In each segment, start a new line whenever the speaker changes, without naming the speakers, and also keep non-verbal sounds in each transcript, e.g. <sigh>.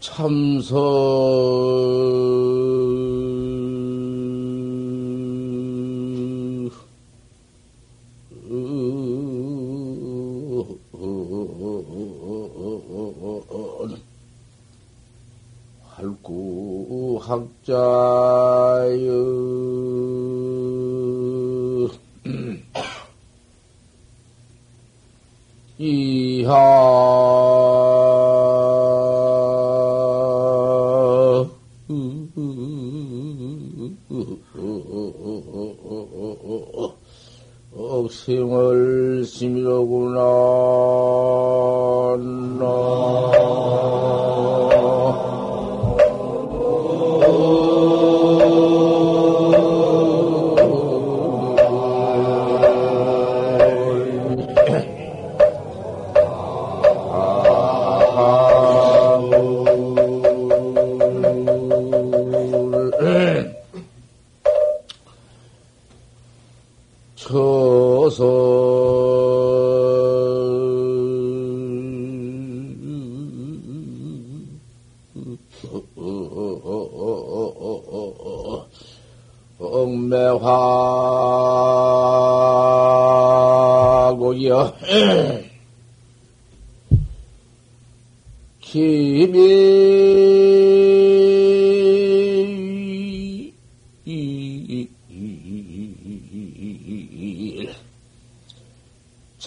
참선. 활구 학자여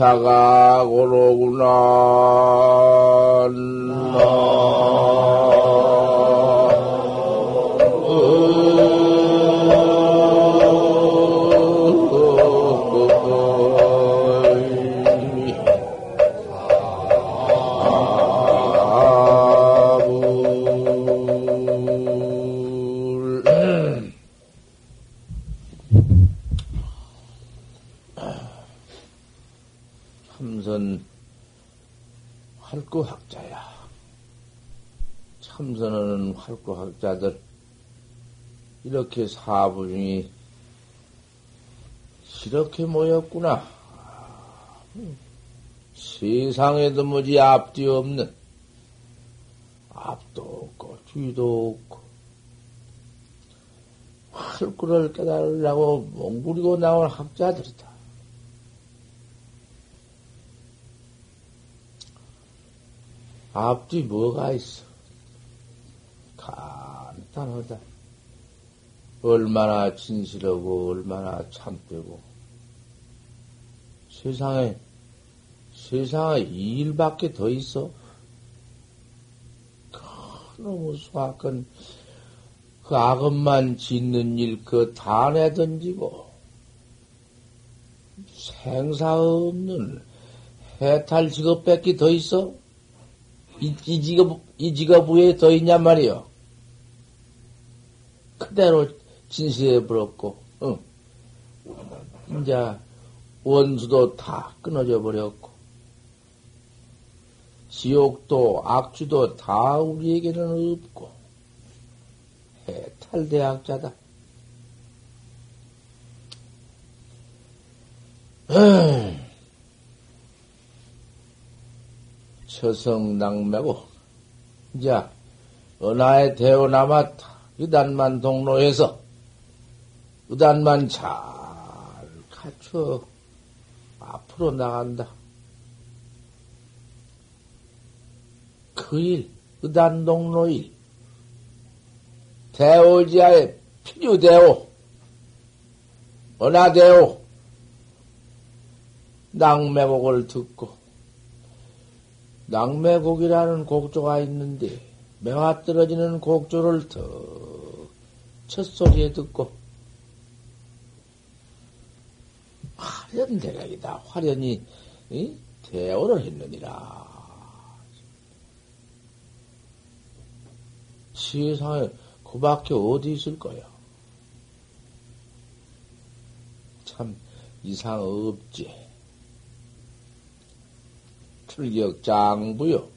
자가고로구나. 참선 활구학자야. 참선하는 활구학자들 이렇게 사부 중이 이렇게 모였구나. 세상에도 뭐지 앞뒤 없는 앞도 없고 뒤도 없고 활구를 깨달으려고 몽구리고 나온 학자들이다. 앞뒤 뭐가 있어? 간단하다. 얼마나 진실하고 얼마나 참되고 세상에 세상에 이 일밖에 더 있어. 너무 수학은 그 악업만 짓는 일그 단에 던지고 생사 없는 해탈 직업밖에 더 있어. 이, 이 직업, 이 직업 위에 더 있냔 말이요. 그대로 진실해 버렸고, 응. 이제 원수도 다 끊어져 버렸고, 지옥도 악주도 다 우리에게는 없고, 해탈대학자다. 처성낭매고, 이제, 대어 남았다. 의단만 동로에서, 의단만 잘 갖춰, 앞으로 나간다. 그 일, 의단 동로 일, 대오지하에 필요대오, 은하대오, 낭매곡을 듣고, 낭매곡이라는 곡조가 있는데 매화 떨어지는 곡조를 더 첫소리에 듣고 화련 대각이다. 화련이 이? 대오를 했느니라. 세상에 그 밖에 어디 있을 거야. 참 이상 없지. 출격 장부요.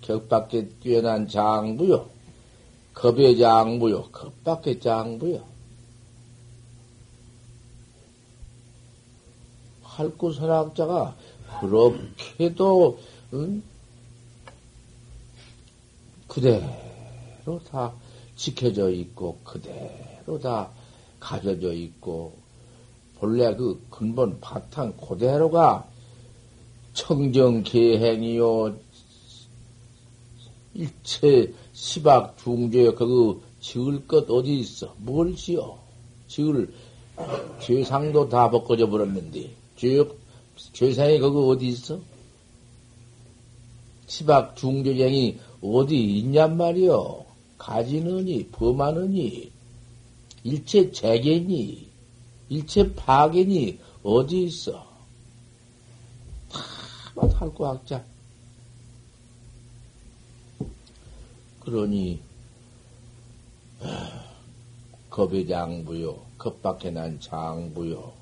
격밖에 뛰어난 장부요. 겁의 장부요. 겁밖에 장부요. 활구선학자가 그렇게도 응? 그대로 다 지켜져 있고, 그대로 다 가져져 있고, 본래 그 근본 바탕 그대로가 청정계행이요, 일체 시박 중죄 그거 지을 것 어디 있어? 뭘 지어? 지을 죄상도 다 벗겨져 버렸는데 죄 죄상이 그거 어디 있어? 시박 중죄쟁이 어디 있냔 말이여 가지느니 범하느니 일체 재견이 일체 파견이 어디 있어? 다 할거 학자. 그러니 겁의 장부요, 겁밖에 난 장부요.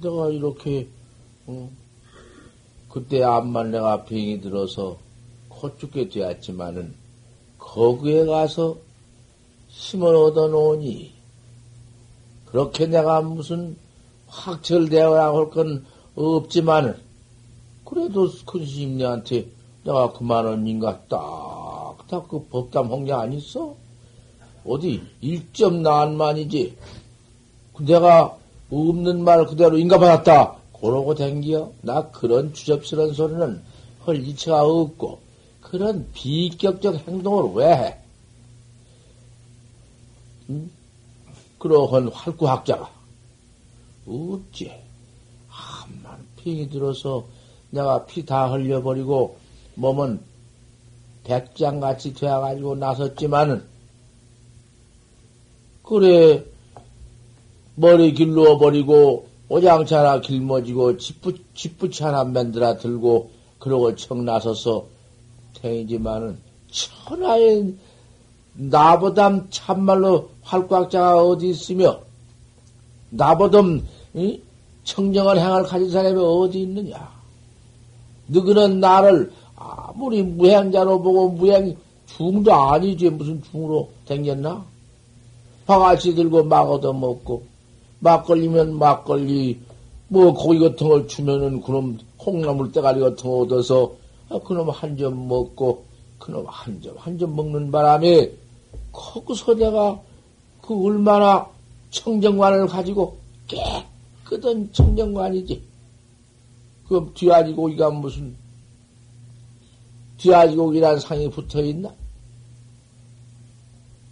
내가 이렇게 어, 그때 암만 내가 병이 들어서 코 죽게 되었지만은 거기에 가서 힘을 얻어놓으니 그렇게 내가 무슨 확철대어라고 할 건 없지만은 그래도 큰 스님네한테 내가 그만한 인가 딱 딱 그 법담 홍량 안 있어? 어디 일점 난만이지. 내가 없는 말 그대로 인가받았다. 그러고 댕겨. 나 그런 주접스러운 소리는 헐 이치가 없고 그런 비격적 행동을 왜 해? 응? 그러한 활구학자가 없지. 한만 핑이 들어서 내가 피 다 흘려버리고 몸은 백장같이 되어가지고 나섰지만은 그래 머리 길러 버리고 오장치 하나 길머지고 집부, 집부치 하나 만들어 들고 그러고 청 나서서 태이지만은 천하의 나보담 참말로 활꽉자가 어디 있으며 나보담 이? 청정한 행을 가진 사람이 어디 있느냐? 너그는 나를 아무리 무행자로 보고 무행 중도 아니지 무슨 중으로 댕겼나? 바가지 들고 막 얻어먹고 막걸리면 막걸리 뭐 고기 같은 걸 주면은 그놈 콩나물 대가리 같은 거 얻어서 아, 그놈 한 점 먹고 그놈 한 점 한 점 먹는 바람에 거기서 내가 그 얼마나 청정관을 가지고 깨 끗한 청정관이지. 그 뒤아지 고기가 무슨 뒤아지 고기란 상이 붙어 있나?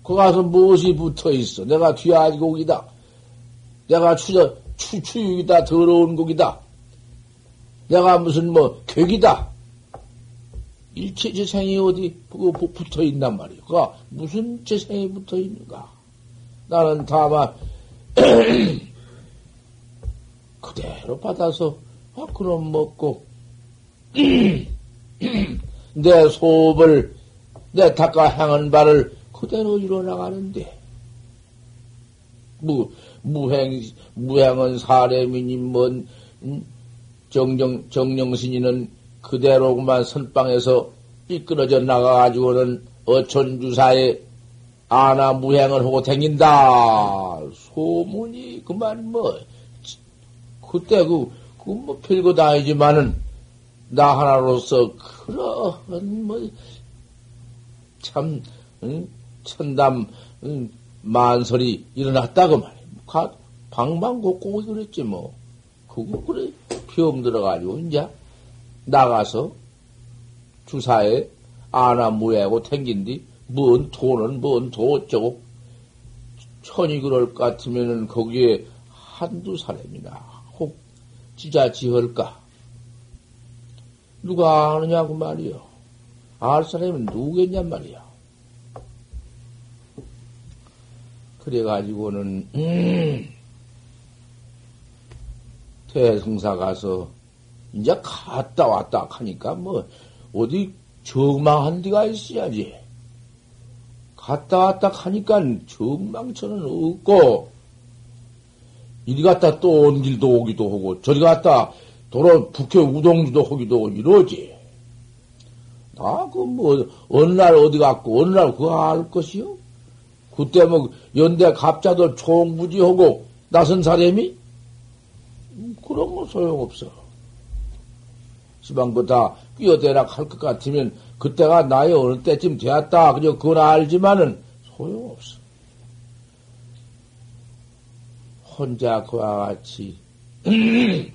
거 가서 무엇이 붙어 있어? 내가 뒤아지 고기다. 내가 추저, 추, 추육이다. 더러운 고기다. 내가 무슨 뭐, 객이다. 일체 재생이 어디 붙어 있단 말이야. 그 무슨 재생이 붙어 있는가? 나는 다만 <clears throat> 그대로 받아서 아, 그럼 먹고. <clears throat> 내 소업을 내 닦아 향한 바를 그대로 이뤄나가는데. 무 무행 무행은 사례미니 뭔 음, 정정 정령신이는 그대로만 선방에서 삐끄러져 나가가지고는 어촌주사에 아나 무행을 하고 다닌다. 소문이 그만 뭐 그때 그, 그뭐 별거 다 아니지만은, 나 하나로서 그러한 뭐, 참, 응? 천담, 응? 만설이 일어났다고 말이야. 방방곡곡이 그랬지 뭐. 그거 그래, 병 들어가지고, 이제, 나가서, 주사에 아나 무해하고 탱긴디, 뭔 돈은 뭔도 어쩌고, 천이 그럴 것 같으면은 거기에 한두 사람이나 지자 지을까? 누가 아느냐고 말이요. 알 사람은 누구겠냔 말이야. 그래가지고는, 음, 대승사 가서, 이제 갔다 왔다 하니까 뭐, 어디 정망한 데가 있어야지. 갔다 왔다 하니까 정망처는 없고, 이리 갔다 또 온 길도 오기도 하고, 저리 갔다 도로 북해 우동주도 하기도 하고, 이러지. 나, 그, 뭐, 어느 날 어디 갔고, 어느 날 그거 알 것이요? 그때 뭐, 연대 갑자도 총부지하고, 나선 사람이? 그런 거 소용없어. 시방 그다 끼어대락 할 것 같으면, 그때가 나의 어느 때쯤 되었다. 그저 그건 알지만은 소용없어. 혼자 그와 같이 <clears throat>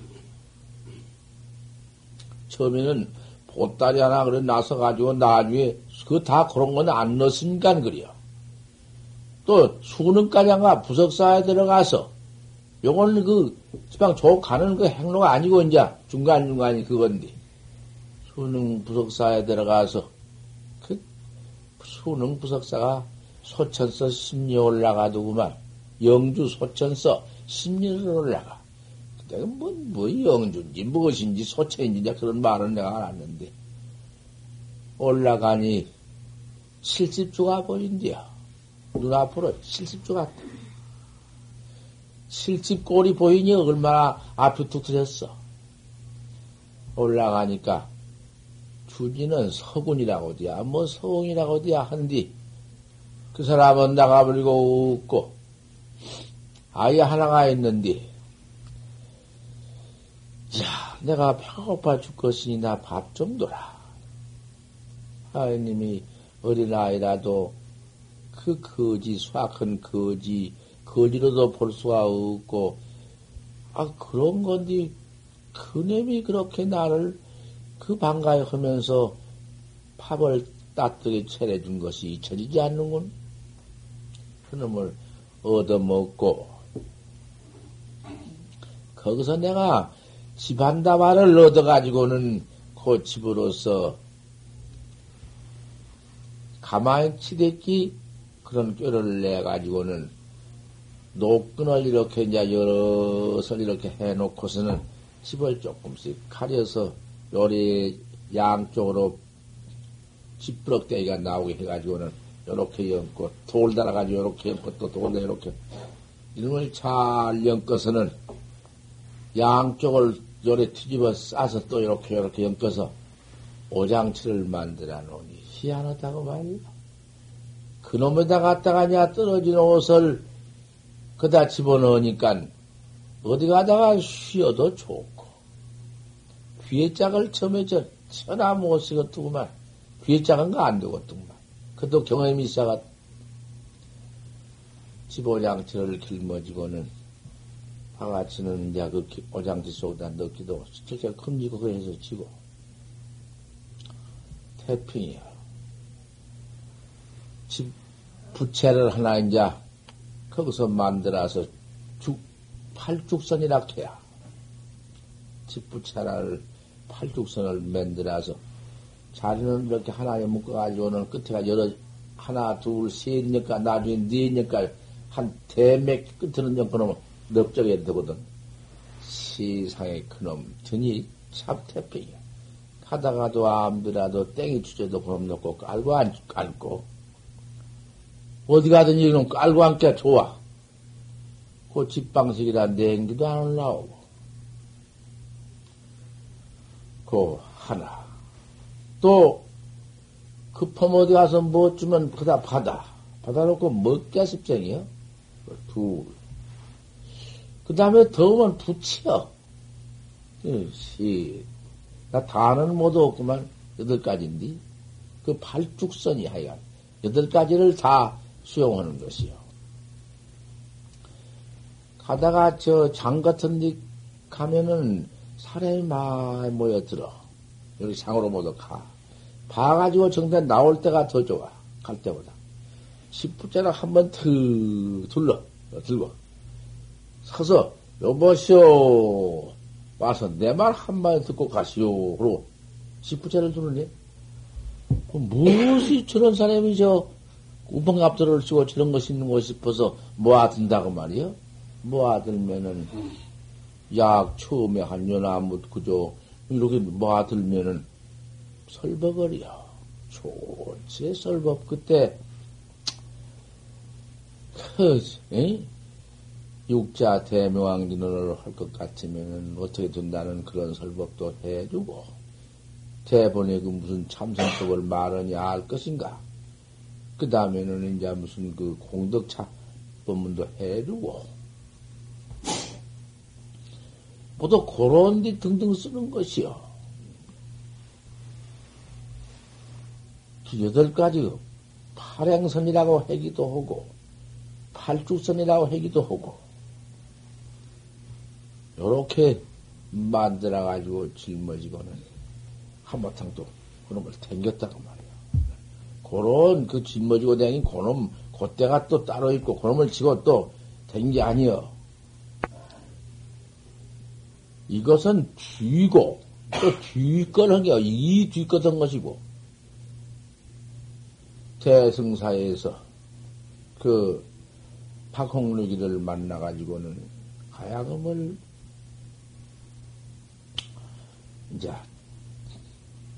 처음에는 보따리 하나 그래 나서 가지고 나중에 그 다 그런 건 안 넣었으니까 그래요. 또 수능가량과 부석사에 들어가서 요건 그 지방 조 가는 그 행로가 아니고 이제 중간 중간이 그건데 수능 부석사에 들어가서 그 수능 부석사가 소천서 심리 올라가더구만 영주 소천서 심리를 올라가. 내가 뭐, 뭐 영주인지 무엇인지 소천인지 그런 말은 내가 알았는데 올라가니 실집주가 보인디야. 눈앞으로 실집주가 실집 꼴이 보이니 얼마나 앞이 툭 터졌어. 올라가니까 주지는 서군이라고 어디야, 뭐 서공이라고 어디야 한디 그 사람은 나가버리고 웃고 아이 하나가 있는데 야 내가 배가 고파 죽겠으니 나 밥 좀 둬라. 하느님이 어린아이라도 그 거지, 수확한 거지, 거지로도 볼 수가 없고, 아, 그런 건데, 그놈이 그렇게 나를 그 반가에 하면서 밥을 따뜻하게 차려준 것이 잊혀지지 않는군. 그놈을 얻어먹고, 거기서 내가 집 한다발을 얻어가지고는 그 집으로서 가만히 치댔기 그런 뼈를 내가지고는 노끈을 이렇게 이제 여럿을 이렇게 해놓고서는 집을 조금씩 가려서 요리 양쪽으로 집부럭대기가 나오게 해가지고는 요렇게 엮고 돌 달아가지고 요렇게 엮고 또돌 달아 요렇게. 이름을 잘 엮어서는 양쪽을 요래 뒤집어 싸서 또 이렇게 이렇게 엮어서 오장치를 만들어 놓으니 희한하다고 말이야. 그놈에다 갖다가냐 떨어진 옷을 그다 집어넣으니까 어디 가다가 쉬어도 좋고 귀에 짝을 처음에 저 천하 못 쓰겠더구만 귀에 짝은 거 안 되겠더구만 그도 경험이 있어가 집오장치를 길머지고는 방아치는 이제 그 오장치 속에다 넣기도 실제 큼지고 그래서 지고 태평이야. 집 부채를 하나 이제 거기서 만들어서 죽 팔죽선이라 해야 집 부채를 팔죽선을 만들어서 자리는 이렇게 하나에 묶어가지고는 끝에가 여러 하나 둘셋 년까 나중에 네 년까 한 대맥 끝에는 연거는 넓적이 되거든. 세상에 그놈 드니 참 태평이야. 하다가도 아무데라도 땡이 주제도 그럼 놓고 깔고 안 깔고 어디 가든지 그럼 깔고 앉게 좋아. 그 집방식이라 냉기도 안 올라오고 그 하나 또 급하면 어디 가서 뭐 주면 그다 받아 받아놓고 먹게 습쟁이요 둘 그 다음에 더우면 붙여. 시. 나 다는 모두 없구만. 여덟 가지인데. 그 발죽선이 하여간. 여덟 가지를 다 수용하는 것이요. 가다가 저 장 같은 데 가면은 사람이 많이 모여들어. 여기 장으로 모두 가. 봐가지고 정대 나올 때가 더 좋아. 갈 때보다. 10분짜리 한번 드, 둘러. 들고. 서서 여보시오. 와서 내 말 한마디 듣고 가시오. 그러고 시부채를 두르니? 그 무엇이 저런 사람이 저 우방갑들을 쓰고 저런 것이 있는 거 싶어서 모아든다고 말이요 모아들면은 약 처음에 한 연아무 그저 이렇게 모아들면은 설버거리요 좋지 설법. 그때 그, 에? 육자 대명왕진언을 할 것 같으면 어떻게 된다는 그런 설법도 해주고 대본에 그 무슨 참선법을 말하냐 할 것인가 그 다음에는 이제 무슨 그 공덕차 법문도 해주고 모두 그런 데 등등 쓰는 것이요. 여덟 가지 팔행선이라고 하기도 하고, 팔주선이라고 하기도 하고, 요렇게 만들어가지고 짊어지고는 한바탕 또 그런 걸 댕겼다고 말이야. 그런 그 짊어지고 다닌 그놈, 그때가 또 따로 있고, 그놈을 지고 또된게 아니여. 이것은 뒤고, 또 뒤거는 게, 이 뒤거던 것이고, 대승사에서 그 박홍루기를 만나가지고는 가야금을 이제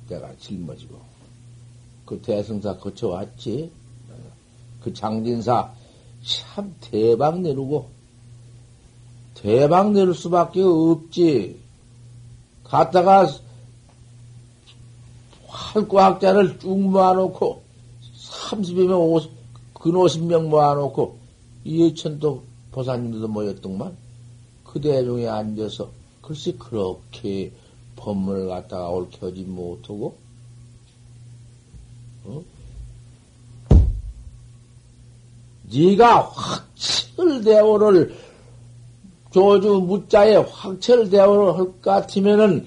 내가 짊어지고 그 대승사 거쳐왔지. 그 장진사 참 대박 내르고 대박 내릴 수밖에 없지. 갔다가 활과학자를 쭉 모아놓고 30이면 50, 근 50명 모아놓고 이천도 보사님들도 모였더만 그 대중에 앉아서 글쎄 그렇게 법문을 갖다가 옳게 하지 못하고 어? 네가 확철대오를 조주 무자에 확철대오를 할 것 같으면은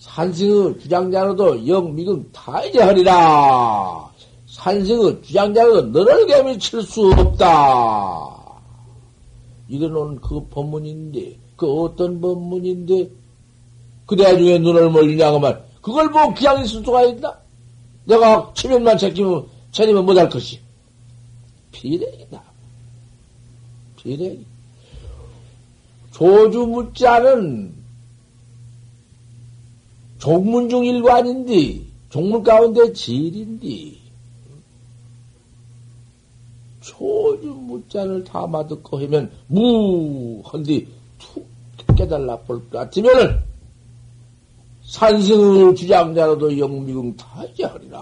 산승의 주장자로도 영미금 다 이제 하리라. 산승의 주장자로 너를 개미칠 수 없다. 이래놓은 그 법문인데, 그 어떤 법문인데, 그 대 중에 눈을 멀리냐고만, 그걸 뭐 그냥 있을 수가 있나? 내가 체면만 챙기면, 차리면 못할 것이. 비례이다. 비례. 조주무자는 종문 중 일관인디, 종문 가운데 질인디, 조주무자를 다 마듣고 하면, 무, 헌디, 툭 깨달라 볼 것 같으면은, 산승을 주장자로도 영미궁 타자하리라.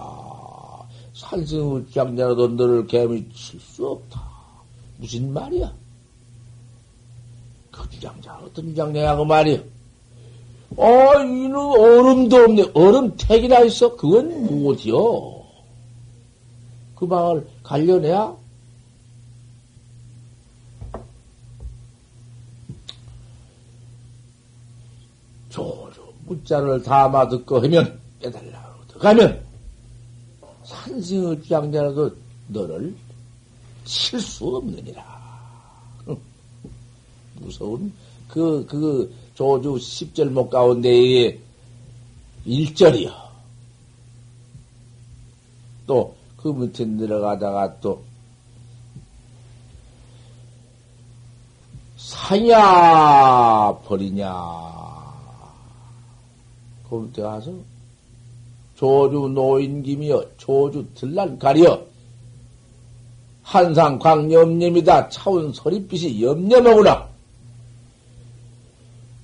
산승의 주장자로도 너를 개미 칠 수 없다. 무슨 말이야? 그 주장자, 어떤 주장자야, 그 말이야? 어, 이는 얼음도 없네. 얼음 택이나 있어? 그건 무엇이요? 그 방을 갈려내야? 조조 문자를 담아 듣고 하면 깨달라고 가면 산승의 주장자라도 너를 칠 수 없느니라. 무서운 그, 그, 조주 10절목 가운데에 1절이요. 또, 그 밑에 내려가다가 또, 사냐, 버리냐. 그 밑에 가서, 조주 노인김이여, 조주 들란 가리여, 한상 광염념이다. 차운 서리빛이 염념하구나.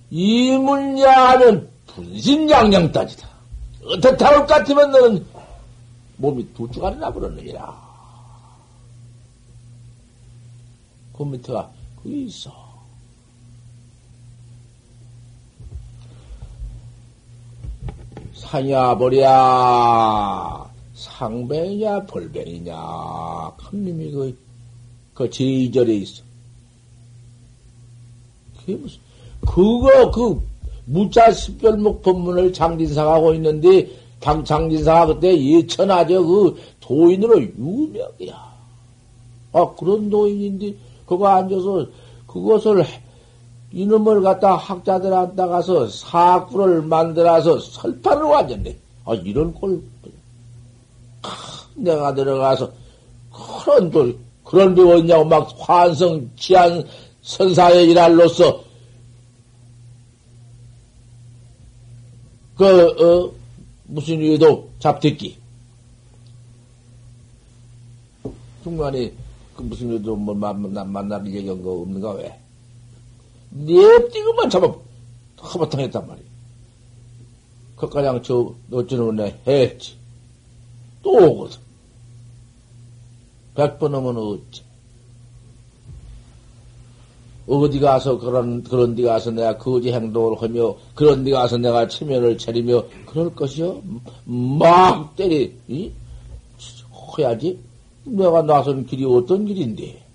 이문야하면 분신양양 따지다. 어떻다 할 것 같으면 너는 몸이 두 주간이 나버렸느니라. 그 밑에가 그 있어. 사냐 버랴 상배냐 벌배냐 큰님이 그, 그 제2절에 있어. 그게 무슨 그거, 그, 무자 십별목 법문을 장진사가 하고 있는데, 당, 장진사가 그때 예천하죠. 그 도인으로 유명이야. 아, 그런 도인인데, 그거 앉아서, 그것을, 이놈을 갖다 학자들한테 가서 사구를 만들어서 설파를 완전네. 아, 이런 꼴, 내가 들어가서, 그런 또, 그런 배웠냐고 막 환성, 치안, 선사의 일할로서 그, 어, 무슨 이유도 잡듣기. 중간에 그 무슨 이유도 뭐 만, 나, 만날 얘기한 거 없는가 왜? 냅띠고만 잡아, 허바탕 했단 말이야. 그까냥 저, 어쩌는 내 했지. 또 오거든. 백 번 오면 어찌. 어디 가서 그런, 그런 데 가서 내가 거지 행동을 하며, 그런 데 가서 내가 체면을 차리며, 그럴 것이요? 막 때리, 이? 커야지. 내가 나선 길이 어떤 길인데.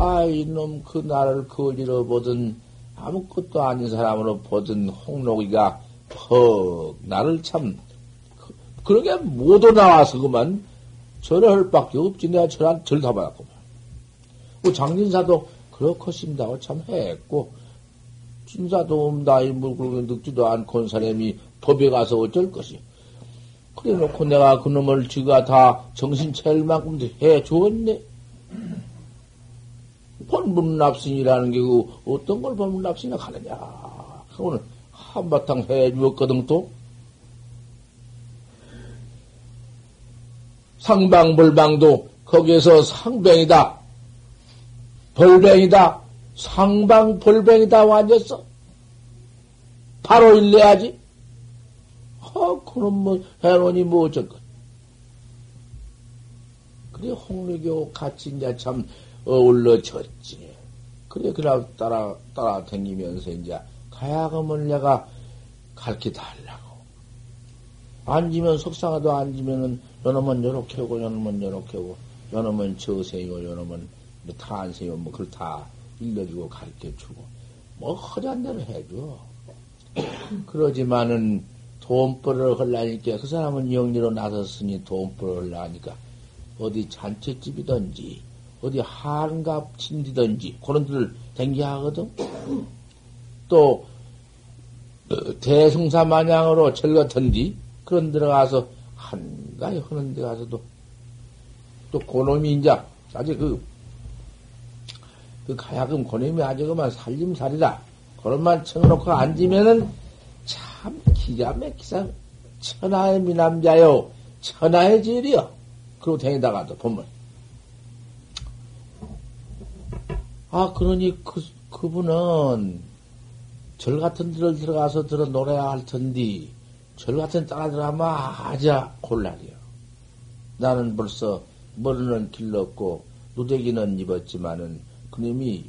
아, 이놈 그 나를 거지로 보든 아무것도 아닌 사람으로 보든 홍록이가 퍽 나를 참 그, 그러게 모두 나와서 그만 절을 할 밖에 없지 내가 절한 절 다 받았구만. 그 장진사도 그렇것입니다. 참 했고 진사도 없다 이 물고기 늙지도 않고 사람이 법에 가서 어쩔 것이. 그래 놓고 내가 그놈을 지가 다 정신 차릴 만큼 해 주었네. 본문납신이라는 게 그 어떤 걸 본문납신이라 하느냐. 그거는 한바탕 해 주었거든 또. 상방불방도 거기에서 상병이다. 벌뱅이다. 상방벌뱅이다 완졌어. 바로 일내야지. 어, 그럼 뭐, 해놓으니 뭐 것. 그래, 홍리교 같이 이제 참 어울러졌지. 그래, 그래, 따라, 따라 다니면서 이제 가야금을 내가 가르쳐 달라고. 앉으면 속상하도 앉으면은, 요놈은 요렇게 오고, 요놈은 요렇게 오고, 요놈은 저세요, 요놈은 뭐 탄세요, 뭐, 그걸 다 일러주고 가르쳐 주고, 뭐, 허리한 대로 해줘. <coughs> 그러지만은, 돈벌을 하려니까 그 사람은 영리로 나섰으니 돈벌을 하려니까 어디 잔치집이든지 어디 한갑 친디든지 그런 데를 댕겨 하거든. 또 어, 대승사 마냥으로 절 같은디 그런 데 가서 한가히 하는 데 가서도 또 고놈이 이제 아직 그, 그 가야금 고놈이 아주 그만 살림살이라 그런만 쳐놓고 앉으면은 참 기가 막히상 천하의 미남자요. 천하의 질이요. 그러고 다니다가도 보면 아 그러니 그 그분은 절 같은 데를 들어가서 들어 놀아야 할 텐데 절 같은 데 따라 들어가면 아자 곤란이요 나는 벌써 머리는 길렀고 누대기는 입었지만은 그님이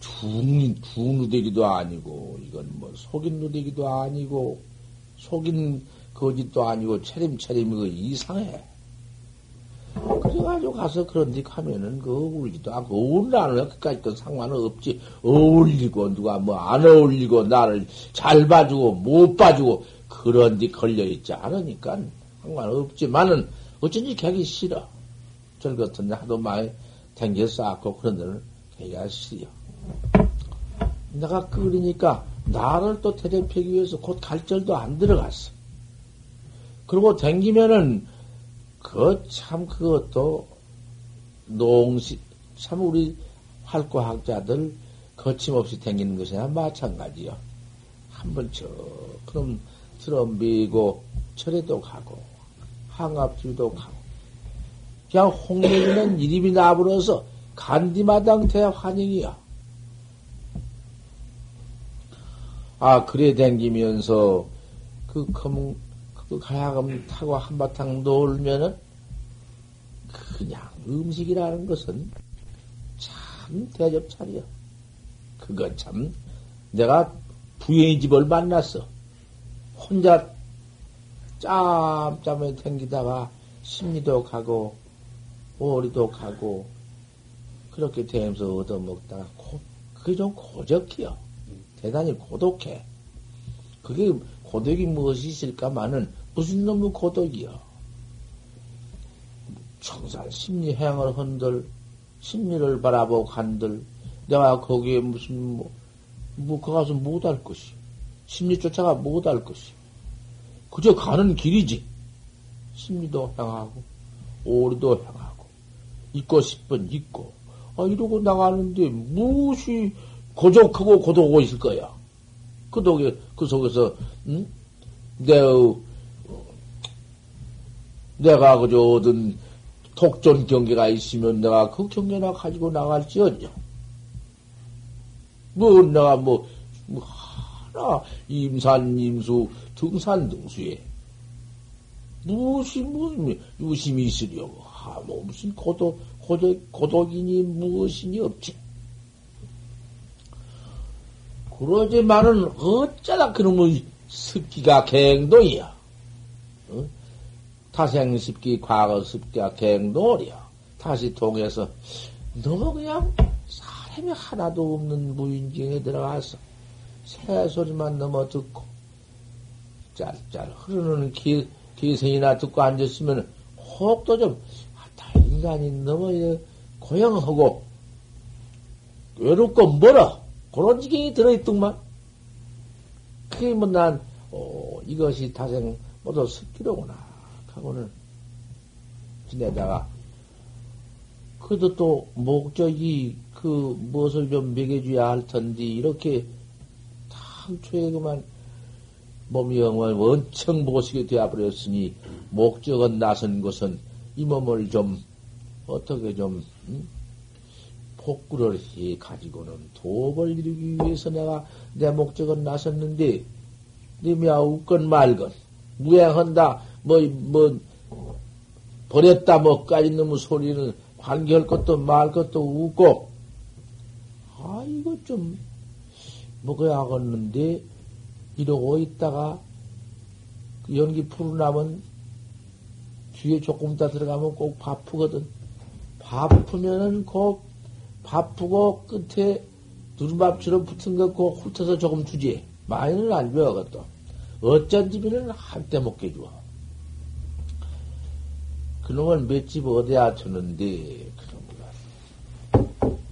중, 중누대기도 아니고, 이건 뭐, 속인 누대기도 아니고, 속인 거짓도 아니고, 차림차림이 그 이상해. 그래가지고 가서 그런 데 가면은 그 울지도 않고, 어울라는 그까지 또 상관은 없지. 어울리고, 누가 뭐 안 어울리고, 나를 잘 봐주고, 못 봐주고, 그런 데 걸려있지 않으니까 상관없지만은, 어쩐지 가기 싫어. 절 같은 데 하도 많이 댕겨 쌓고 그런 데는 가기가 싫어. 내가 끓이니까 나를 또 대접하기 위해서 곧 갈절도 안 들어갔어. 그리고 댕기면은 그 참 그것도 농시 참 우리 활과학자들 거침없이 댕기는 것이나 마찬가지요. 한번 저 그럼 드럼비고 철에도 가고 항압주도 가고 그냥 홍매기는 이름이 나불어서 간디마당 대환영이야. 아, 그래 댕기면서 그 검, 그 가야금 타고 한바탕 놀면은 그냥 음식이라는 것은 참 대접차리야. 그거 참 내가 부인의 집을 만났어. 혼자 짬짬에 댕기다가 심리도 가고 오리도 가고 그렇게 되면서 얻어먹다가 고, 그게 좀 고적해요. 대단히 고독해. 그게 고독이 무엇이 있을까마는 무슨 놈의 고독이요. 청산 심리 행을 한들 심리를 바라보고 간들 내가 거기에 무슨 뭐, 뭐, 거 가서 못할 것이. 심리 쫓아가 못할 것이. 그저 가는 길이지. 심리도 행하고, 오리도 행하고, 있고 싶은 있고, 아, 이러고 나가는데 무엇이 고족하고 고독하고 있을 거야. 그 독에, 그 속에서, 응? 내, 내가 그저 얻은 독존 경계가 있으면 내가 그 경계나 가지고 나갈지언정. 뭐, 내가 뭐, 뭐 하나, 임산, 임수, 등산, 등수에. 무엇이, 무슨, 유심이 있으려고. 아, 뭐, 무슨 고독, 고독, 고독이니 무엇이니 없지. 그러지만은 어쩌다 그놈의 습기가 갱동이야. 어? 타생 습기, 과거 습기가 갱도리여. 다시 통해서 너무 그냥 사람이 하나도 없는 무인경에 들어가서 새소리만 넘어 듣고 짤짤 흐르는 기, 기생이나 듣고 앉았으면 혹도 좀, 아, 다 인간이 너무 고영하고 외롭고 멀어. 그런 지경이 들어있더만. 그게 뭐 난, 어, 이것이 다생 모두 습기로구나. 하고는 지내다가 그래도 또 목적이 그 무엇을 좀 먹여줘야 할 텐데 이렇게 당초에 그만 몸이 영원 원청 보시게 되어버렸으니 목적은 나선 것은 이 몸을 좀 어떻게 좀 음? 복구를 해 가지고는 도업을 이루기 위해서 내가 내 목적은 나섰는데 님이야 웃건 말건 무행한다 뭐 뭐 버렸다 뭐까지 놈의 소리는 관계할 것도 말 것도 웃고 아 이거 좀 먹어야겠는데 이러고 있다가 그 연기 푸르나면 뒤에 조금 더 들어가면 꼭 바쁘거든. 바쁘면은 꼭 바쁘고 끝에 누른밥처럼 붙은 거고 훑어서 조금 주지. 많이는 안 줘, 그것도. 어쩐 집에는 한때 먹게 줘. 그놈을 몇 집 어디야 주는데, 그놈을.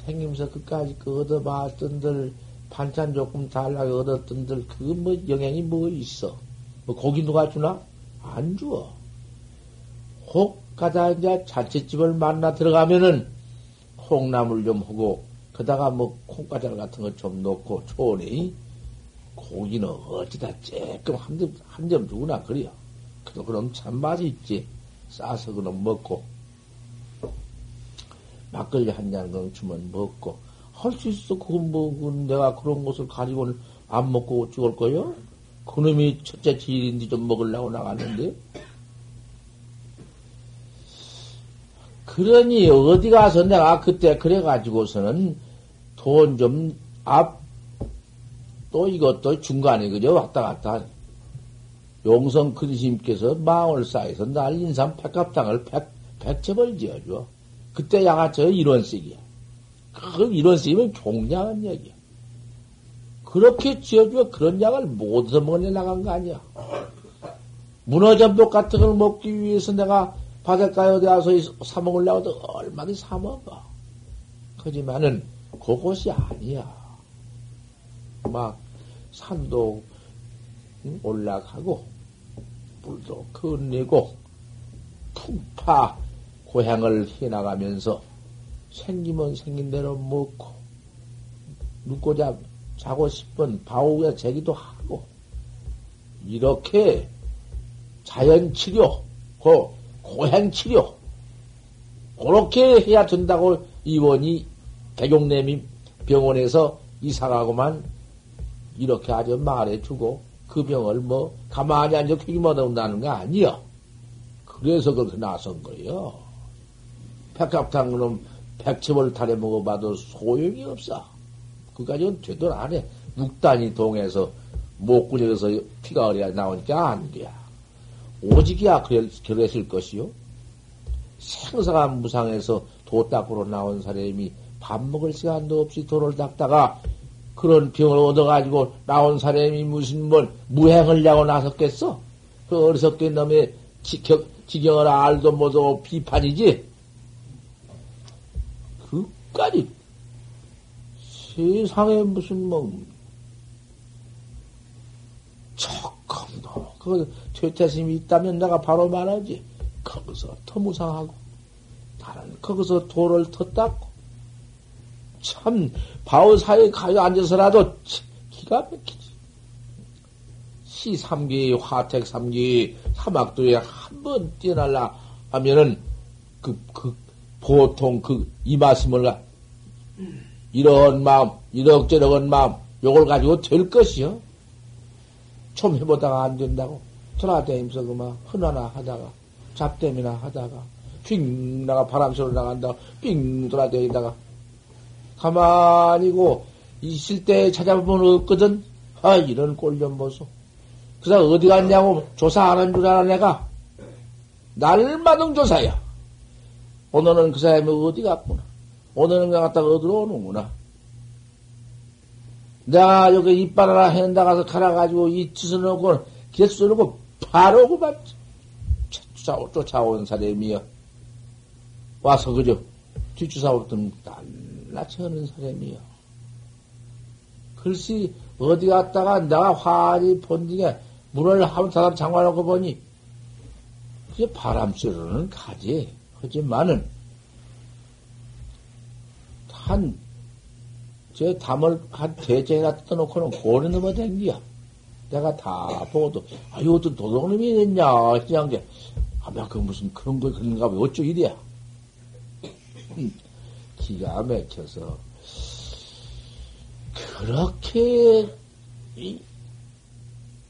생김서 끝까지 그 얻어봤던들, 반찬 조금 달라고 얻었던들, 그거 뭐 영향이 뭐 있어? 뭐 고기 누가 주나? 안 줘. 혹 가다 이제 자취집을 만나 들어가면은 콩나물 좀 하고, 그다가 뭐 콩가잘 같은 거 좀 넣고, 초원에 고기는 어찌다 쬐끔 한 점, 한 점 주구나, 그래요. 그래도 그럼 참 맛이 있지. 싸서 그럼 먹고, 막걸리 한잔 주면 먹고, 할 수 있어. 그건 뭐, 그건 내가 그런 것을 가지고는 안 먹고 죽을 거요? 그놈이 첫째 지일인데 좀 먹으려고 나갔는데. 그러니 어디 가서 내가 그때 그래가지고서는 돈 좀 앞, 또 이것도 중간에 그저 왔다 갔다. 용성 그리심께서 망을 쌓여서 날 인삼 백합당을 백, 백첩을 지어줘. 그때 야가저 이런 식이야. 그 식이면 종량한 얘기야. 그렇게 지어줘 그런 약을 못 얻어먹어 나간 거 아니야. 문어전복 같은 걸 먹기 위해서 내가 바닷가에 어디 가서 사먹으려고 도 얼마든지 사먹어. 하지만은 그것이 아니야. 막 산도 올라가고 물도 건네고 풍파 고향을 해나가면서 생기면 생긴 대로 먹고 눕고자 자고 싶은 바우에 재기도 하고 이렇게 자연 치료, 고 고향 치료 그렇게 해야 된다고 이원이 대경내미 병원에서 이사가고만 이렇게 아주 말해주고 그 병을 뭐 가만히 앉아 귀기만 온다는 거 아니여. 그래서 그렇게 나선 거예요. 백합탕 그놈 백첩을 타려 먹어봐도 소용이 없어. 그까지는 되도 안 해. 육단이 동해서 목구멍에서 피가 어려야 나오니까 안 돼야. 오직이야 그랬을 것이요. 생사가 무상해서 도 닦으러 나온 사람이 밥 먹을 시간도 없이 도를 닦다가 그런 병을 얻어가지고 나온 사람이 무슨 뭘 무행을 하고 나섰겠어? 그 어리석게 놈의 지경, 지경을 알도 못하고 비판이지? 그까지 세상에 무슨 뭐 조금도 그 퇴퇴심이 있다면 내가 바로 말하지. 거기서 더 무상하고 다른 거기서 돌을 더 닦고 참 바오사에 가여 앉아서라도 기가 막히지. 시 3기, 화택 3기, 사막도에 한 번 뛰어날라 하면은 그, 그, 보통 그, 이 말씀을 이런 마음, 이럭저럭한 마음, 요걸 가지고 될 것이요. 좀 해보다가 안 된다고. 돌아다니면서 그만 흔하나 하다가, 잡담이나 하다가, 핑 나가 바람 쐬러 나간다, 삥 돌아다니다가, 가만히고 있을 때 찾아보면 없거든. 아, 이런 꼴좀 보소. 그래서 어디 갔냐고 조사 안 한 줄 알아, 내가. 날마등 조사야. 오늘은 그 사람이 어디 갔구나. 오늘은 갔다가 어디로 오는구나. 내가 여기 이빨 하나 해낸다 가서 갈아가지고 이 짓을 놓고 개수 놓고 바로 그만 쫓아온 사람이여. 와서 그저 뒤쫓아오던 날 라치 하는 사람이여. 글쎄, 어디 갔다가 내가 화리 본딩에 문을 한번 닫아 장관하고 보니, 그게 바람소리는 가지. 하지만은, 한, 저 담을 한 대제나 떠놓고는 고리 넘어 댕기야. 내가 다 보고도, 아유, 어떤 도둑놈이 됐냐, 그냥 게, 아, 그 무슨 그런 거 그런가 봐. 어쩌 이래야. 기가 막혀서, 그렇게, 이,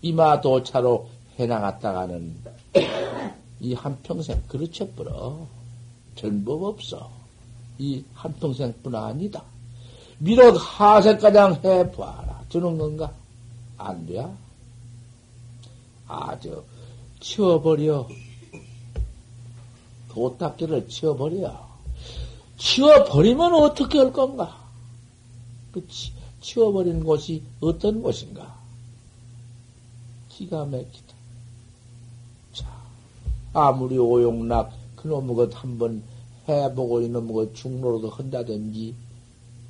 이마 도차로 해나갔다가는, 이 한평생 그르쳐 버려. 전법 없어. 이 한평생뿐 아니다. 미륵 하세가장 해봐라. 주는 건가? 안 돼. 아주, 치워버려. 도닦기를 치워버려. 치워버리면 어떻게 할 건가? 그 치, 치워버린 곳이 어떤 곳인가? 기가 막히다. 자, 아무리 오용락 그놈의 것 한번 해보고 이놈의 것 중로로도 한다든지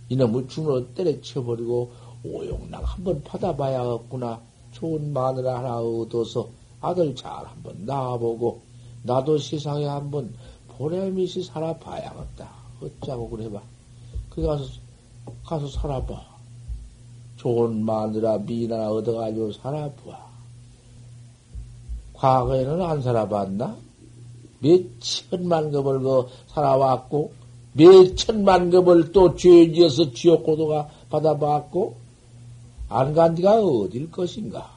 이놈의 중로로 때려쳐버리고 오용락 한번 받아봐야겠구나. 좋은 마누라 하나 얻어서 아들 잘 한번 낳아보고 나도 세상에 한번 보람이시 살아봐야겠다. 어쩌고 그래봐. 그 가서 가서 살아봐. 좋은 마누라 미나 얻어가지고 살아봐. 과거에는 안 살아봤나? 몇 천만 급을 그 살아왔고, 몇 천만 급을 또 죄지어서 지옥 고도가 받아봤고, 안 간 데가 어딜 것인가?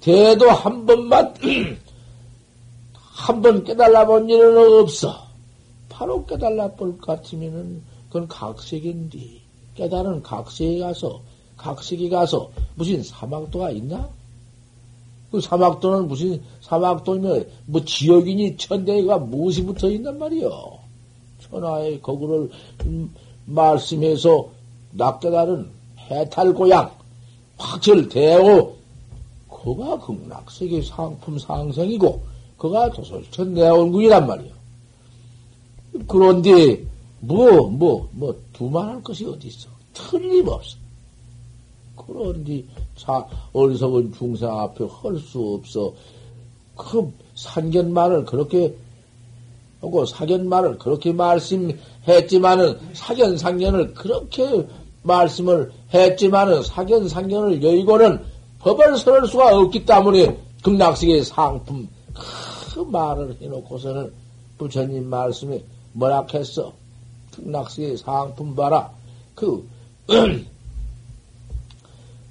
대도 한 번만, <clears throat> 한 번 깨달아 본 일은 없어. 바로 깨달아 볼 것 같으면은, 그건 각색인데, 깨달은 각색에 가서, 각색에 가서, 무슨 사막도가 있나? 그 사막도는 무슨 사막도면 뭐 지역이니 천대가 무엇이 붙어 있단 말이요. 천하의 거구를 음, 말씀해서 낙대다른 해탈 고향 확철 대오 그가 극락세계 상품 상생이고 그가 도솔천 내원군이란 말이요. 그런데 뭐 뭐 뭐 두말할 것이 어디 있어? 틀림없어. 그런데 자, 어리석은 중생 앞에 할 수 없어. 그 산견말을 그렇게 하고 사견말을 그렇게 말씀했지만은 사견 상견을 그렇게 말씀을 했지만은 사견 상견을 여의고는 법을 설할 수가 없기 때문에 극락식의 상품 그 말을 해놓고서는 부처님 말씀에 뭐라 했어? 극락식의 상품 봐라. 그 <clears throat>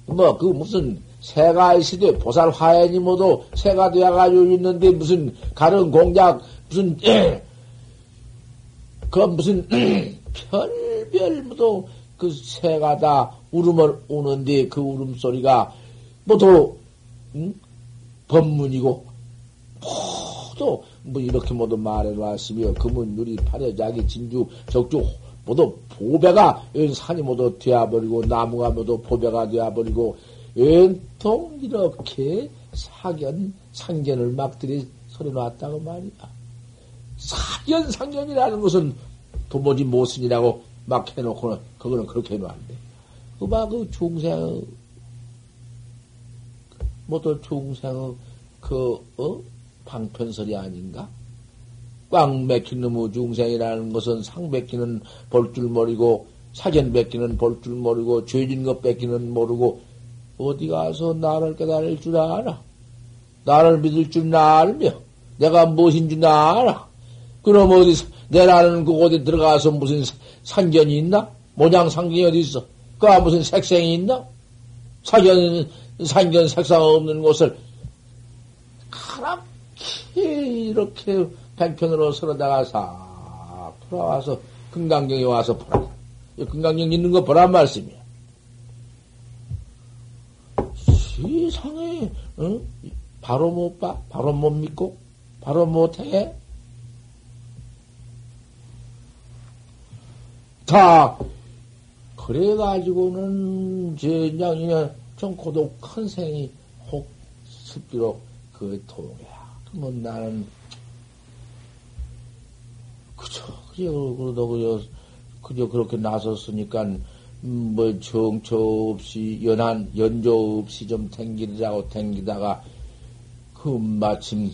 뭐, 그 무슨 새가 있으되 보살 화연이 모두 새가 되어가지고 있는데 무슨 가른 공작, 무슨, <clears throat> 그 무슨 <clears throat> 별별 모두 그 새가 다 울음을 우는데 그 울음소리가 모두, 응? 법문이고, 모두 뭐 이렇게 모두 말해놨으며 금은 누리 파려자기 진주 적주 모두 보배가 산이 모두 되어버리고 나무가 모두 보배가 되어버리고 연통 이렇게 사견 상견을 막 들이 소리 놨다고 말이야. 사견 상견이라는 것은 도무지 못쓰니라고 막 해놓고는 그거는 그렇게 해놓았는데 그봐 그 중생의 모두 중생의 그 어? 방편설이 아닌가? 꽉 맥힌 놈의 중생이라는 것은 상 뺏기는 볼 줄 모르고 사견 뺏기는 볼 줄 모르고 죄진 것 뺏기는 모르고 어디 가서 나를 깨달을 줄 알아. 나를 믿을 줄 알며 내가 무엇인 줄 알아. 그럼 어디서 내라는 그곳에 들어가서 무슨 상견이 있나? 모양 상견이 어디 있어? 그 무슨 색생이 있나? 사견 상견 색상 없는 곳을 이렇게 백편으로 서로다가 싹 돌아와서 금강경에 와서 보라. 금강경 있는 거 보란 말씀이야. 세상에, 응? 바로 못 봐? 바로 못 믿고? 바로 못 해? 다, 그래가지고는, 제, 그냥, 그냥, 좀 고독한 생이 혹 습기로 그 통해 야. 그러면 나는, 그저, 그저, 그저, 그저 그렇게 나섰으니까, 음, 뭐, 정처 없이, 연한, 연조 없이 좀 댕기라고 댕기다가, 그 마침,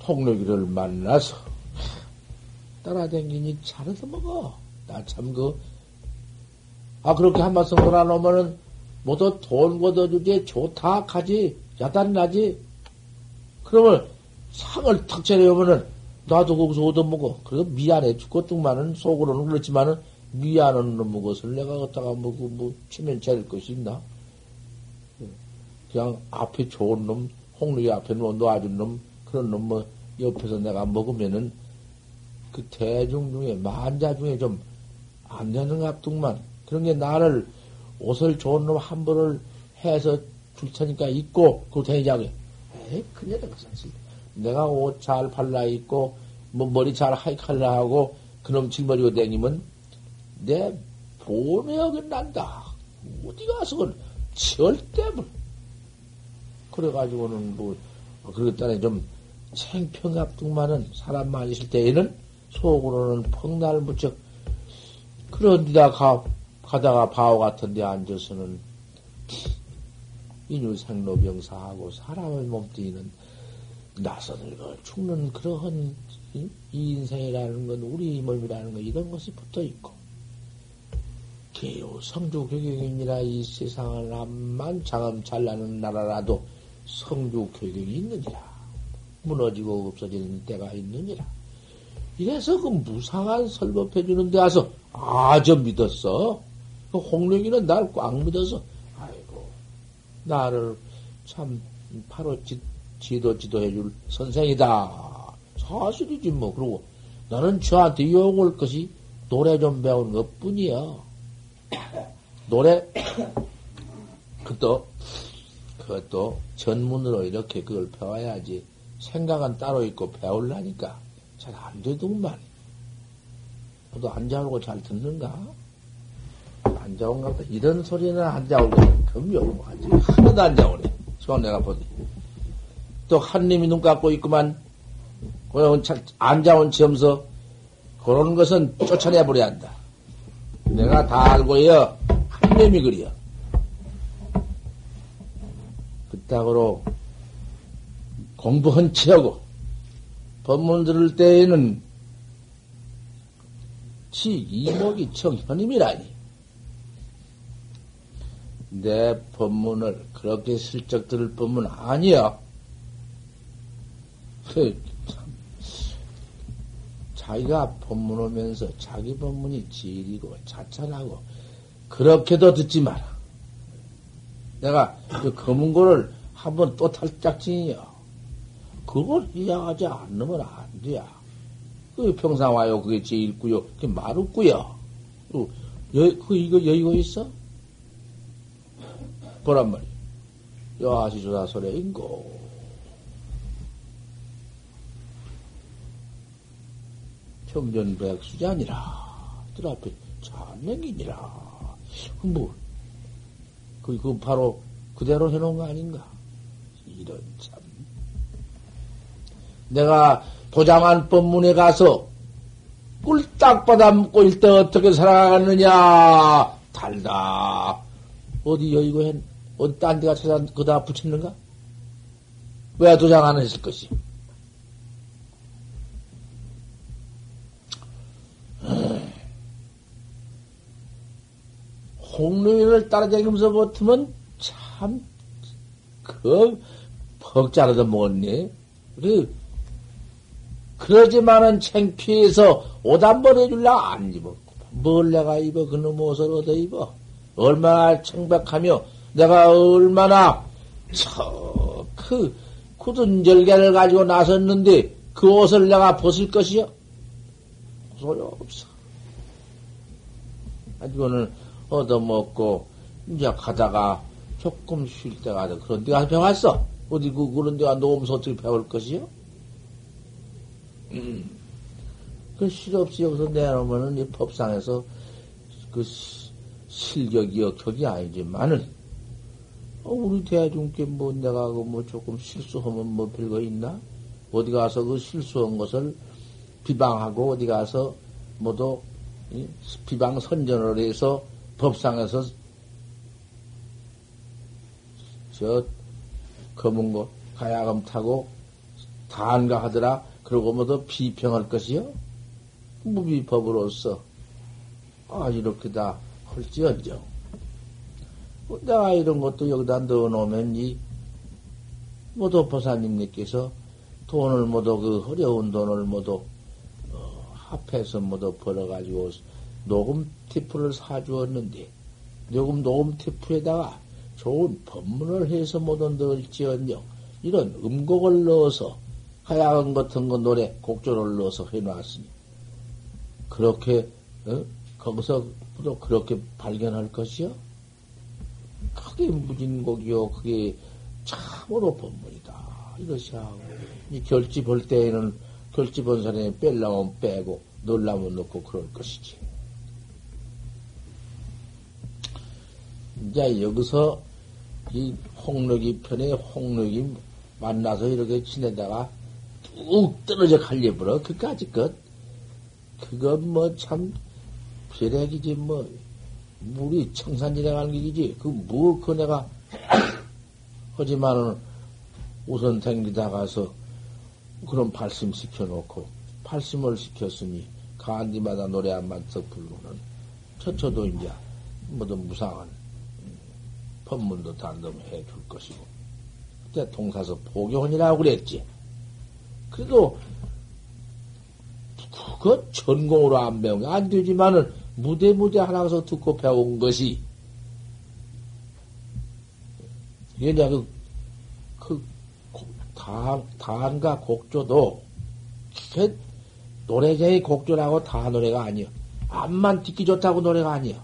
통로기를 만나서, 따라댕기니 잘해서 먹어. 나 참 그, 아, 그렇게 한 말씀 돌아놓으면은, 모두 돈 걷어주지, 좋다, 가지, 야단 나지. 그러면 상을 탁 차려오면은, 나도 거기서 얻어먹어. 그래서 미안해 죽겠더만은, 속으로는 그렇지만은, 미안한 놈의 것을 내가 갖다가 뭐, 그, 뭐, 치면 차릴 것이 있나? 그냥 앞에 좋은 놈, 홍루기 앞에 놓아준 놈, 그런 놈, 뭐, 옆에서 내가 먹으면은, 그 대중 중에, 만자 중에 좀 안 되는 갑둥만, 그런 게 나를 옷을 좋은 놈 한 벌을 해서 줄 테니까 입고, 그 대장에. 에이, 큰일이다, 그 내가 옷 잘 발라 입고, 뭐 머리 잘 하이칼라 하고, 그놈 짊어지고 다니면, 내 보험에 어긋난다. 어디 가서 그 절대 뭐. 그래가지고는 뭐, 그랬다니 좀 챙평갑둥만은 사람만 있을 때에는 속으로는 펑날 무척 그런 데다 가, 가다가 바오 같은 데 앉아서는 인유생로병사하고 사람을 몸뚱이는 나서들고 죽는 그러한 이 인생이라는 건 우리 몸이라는 건 이런 것이 붙어 있고 개요 성주 교경이니라 이 세상을 암만 장엄 잘나는 나라라도 성주 교경이 있느니라. 무너지고 없어지는 때가 있느니라. 이래서 그 무상한 설법해 주는 데 와서 아 저 믿었어. 그 홍룡이는 날 꽉 믿어서 나를 참 바로 지, 지도 지도해 줄 선생이다. 사실이지 뭐. 그러고 나는 저한테 욕을 것이 노래 좀 배운 것 뿐이야. <coughs> 노래 <coughs> 그것도 그것도 전문으로 이렇게 그걸 배워야지. 생각은 따로 있고 배울라니까. 잘 안 되더구만. 너도 앉아오고 잘 듣는가? 앉아온가 보다. 이런 소리는 앉아오고, 금요하지. 하나도 앉아오네. 저건 내가 보니. 또 한님이 눈 감고 있구만. 그런 앉아온 점서, 그런 것은 쫓아내버려야 한다. 내가 다 알고요. 한님이 그려. 그따구로 공부한 체하고, 법문 들을 때에는 지 이목이 청현임이라니. 내 법문을 그렇게 슬쩍 들을 법문 아니야. 그, 자기가 법문 오면서 자기 법문이 질이고 자찬하고 그렇게도 듣지 마라. 내가 그 검은고를 한번 또 탈짝지냐. 그걸 이해하지 않으면 안 돼야. 그 평상 와요. 그게 제일 꾸요. 그게 말 없고요. 그, 여, 그, 이거 여의고 있어? 보란 말이야. 여하시조사 소래 인고. 평전백수자니라. 들 앞에 참맹이니라. 그 뭐, 그, 그 바로 그대로 해놓은 거 아닌가? 이런 참. 내가 도장한 법문에 가서 꿀딱 받아 먹고 있을 때 어떻게 살아가느냐? 달다. 어디 여의고 했, 어디 딴 데가 찾아, 그다 붙였는가? 왜 도장 안 했을 것이? 홍루인을 따라다니면서 버티면 참, 그, 퍽 자르다 먹었네. 그래, 그러지만은 창피해서 옷 한 번 해줄라 안 입어. 뭘 내가 입어? 그놈 옷을 얻어 입어. 얼마나 청백하며 내가 얼마나 저그 굳은 절개를 가지고 나섰는데 그 옷을 내가 벗을 것이요? 소용없어. 가지고는 얻어먹고 이제 가다가 조금 쉴 때가 그런 데가 배웠어. 어디 그 그런 데가 어떻게 배울 것이요? 음. 그 실없이 여기서 내놓으면은 이 법상에서 그 시, 실격이여 격이 아니지만은 어, 우리 대중께 뭐 내가 그뭐 조금 실수하면 뭐 별거 있나? 어디 가서 그 실수한 것을 비방하고 어디 가서 뭐도 비방 선전을 해서 법상에서 저 검은 거 가야금 타고 다한가 하더라. 그러고 뭐도 비평할 것이요? 무비법으로서 아 이렇게 다 할지언정 내가 이런 것도 여기다 넣어놓으면 이 모두 보사님께서 돈을 모두 그 어려운 돈을 모두 어, 합해서 모두 벌어가지고 녹음 티프를 사주었는데 녹음 녹음 티프에다가 좋은 법문을 해서 모두 넣을지언정 이런 음곡을 넣어서 하야금 같은 거 노래 곡조를 넣어서 해놨으니 그렇게 어? 거기서 또 그렇게 발견할 것이요? 그게 무진곡이요. 그게 참으로 법문이다. 이것이야. 이 결지 볼 때에는 결지 본 사람이 뺄라면 빼고 놀라면 넣고 그럴 것이지. 이제 여기서 이 홍록이 편에 홍록이 만나서 이렇게 지내다가 뚝 떨어져 갈려버려. 그까지 것. 그건 뭐참 별액이지 뭐 물이 청산 지나가는 길이지 그 뭐 그 내가 <coughs> 하지만은 우선 댕기다 가서 그런 발심 시켜놓고 발심을 시켰으니 간디마다 노래 한번 썩 부르고는 처처도 이제 뭐든 무상한 법문도 단덤해 줄 것이고 그때 동사서 포교혼이라고 그랬지. 그래도 그거 전공으로 안 배운 게 안 되지만은 무대 무대 하나서 듣고 배운 것이 이게 이제 그, 그, 다, 다한가 곡조도 그 노래자의 곡조라고 다 노래가 아니야. 암만 듣기 좋다고 노래가 아니야.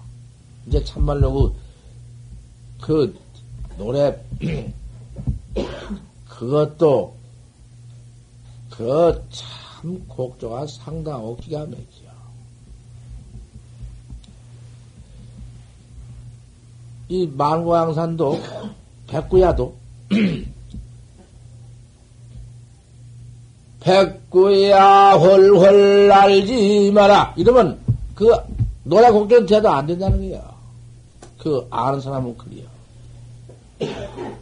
이제 참말로 그, 그 노래, <clears throat> 그것도, 그 참 곡조가 상당하고 기가 막혀. 이 만고양산도 백구야도 <clears throat> 백구야 헐헐 알지 마라 이러면 그 노래 곡전 돼도 안 된다는 거야. 그 아는 사람은 그래요. <clears throat>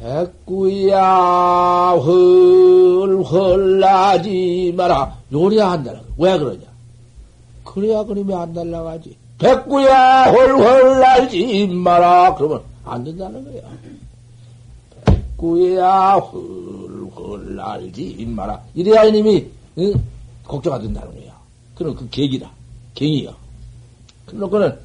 백구야 헐헐 하지 마라 요리한다는 거야. 왜 그러냐? 그래야 그러면 안 날라가지. 백구야 홀홀 날지 마라. 그러면 안 된다는 거야. 백구야 홀홀 날지 마라. 이래야 이님이 응? 걱정가 된다는 거야. 그럼 그 계기다. 갱이야. 그러고는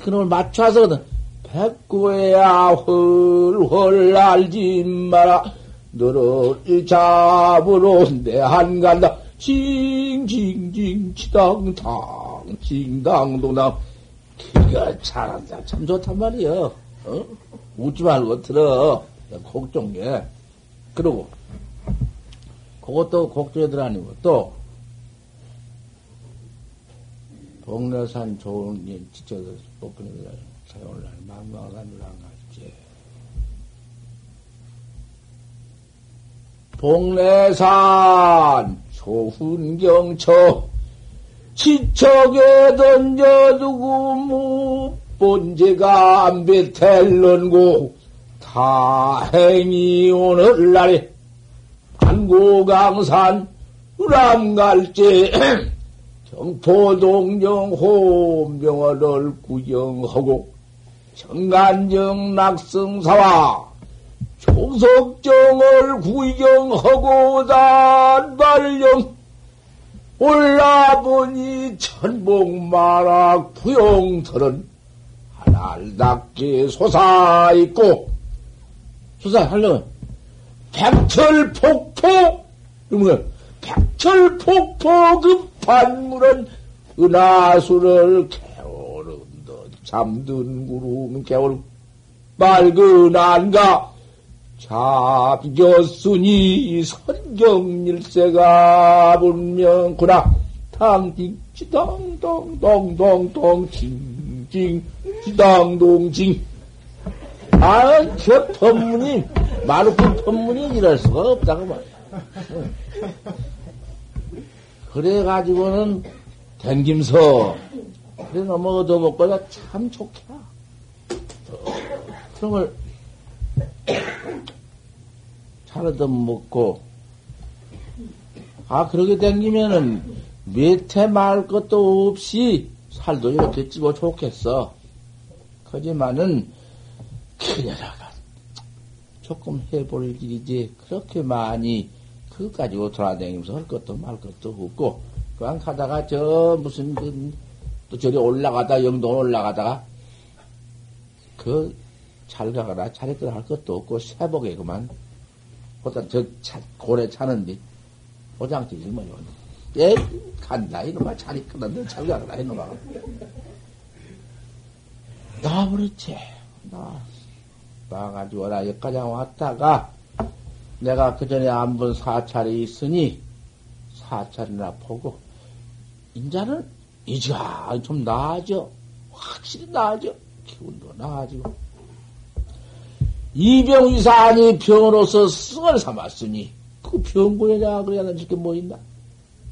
그놈을 맞춰서거든. 백구야 홀홀 날지 마라. 너를 잡으러 내 한 간다. 징징징 치당당. 징당동당 그가 잘한다. 참 좋단 말이여. 어? 웃지 말고 들어. 곡종게. 그러고, 그것도 곡종애들 아니고, 또, 동네산 좋은 일, 지쳐서 뽑히는 날, 사용을 날, 망망산을 안 갔지. 동네산 조훈경처 지척에 던져두고 무 본제가 안 배텔런고 다행히 오늘날에 안고강산 우람갈제 <clears throat> 경포동정 호명어를 구경하고 청간정 낙성사와 조석정을 구경하고 단발령 올라보니 천복마락 부용털은 하나답게 솟아있고 솟아하려면 백철폭포 그러면 백철폭포 그 반물은 은하수를 개오른 듯 잠든 구름 개울 맑은 안가 잡겼으니 선경일세가 분명구나. 당딩 지당동동동동 징징 지당동징 아, 저 법문이 마루큰 법문이 이럴 수가 없다고 말이야. 그래가지고는 댕김서 그래 넘어 얻어먹고야 참 좋겠다. 그런 걸 <coughs> 잘 얻어먹고. 아 그러게 댕기면은 몇해 말 것도 없이 살도 이렇게 찌고 좋겠어. 하지만은 그녀라가 조금 해볼 일이지. 그렇게 많이 그거 가지고 돌아다니면서 할 것도 말 것도 없고. 그냥 가다가 저 무슨 그, 또 저리 올라가다 영동 올라가다가 그 잘 가거나 잘했거나 할 것도 없고 새복에 그만. 보다 저 차, 고래 차는데 오장지 뭐요 예 간다. 이놈아 잘 있거나 너잘 가거나 이놈아. 나버렸지. 나 나가지고 나 여기까지 왔다가 내가 그 전에 안 본 사찰이 있으니 사찰이나 보고 인자는 이제가 좀 나아져. 확실히 나아져. 기운도 나아지고 이병위사니 병으로서 승을 삼았으니 그 병군에다 그래야 될게 뭐 있나?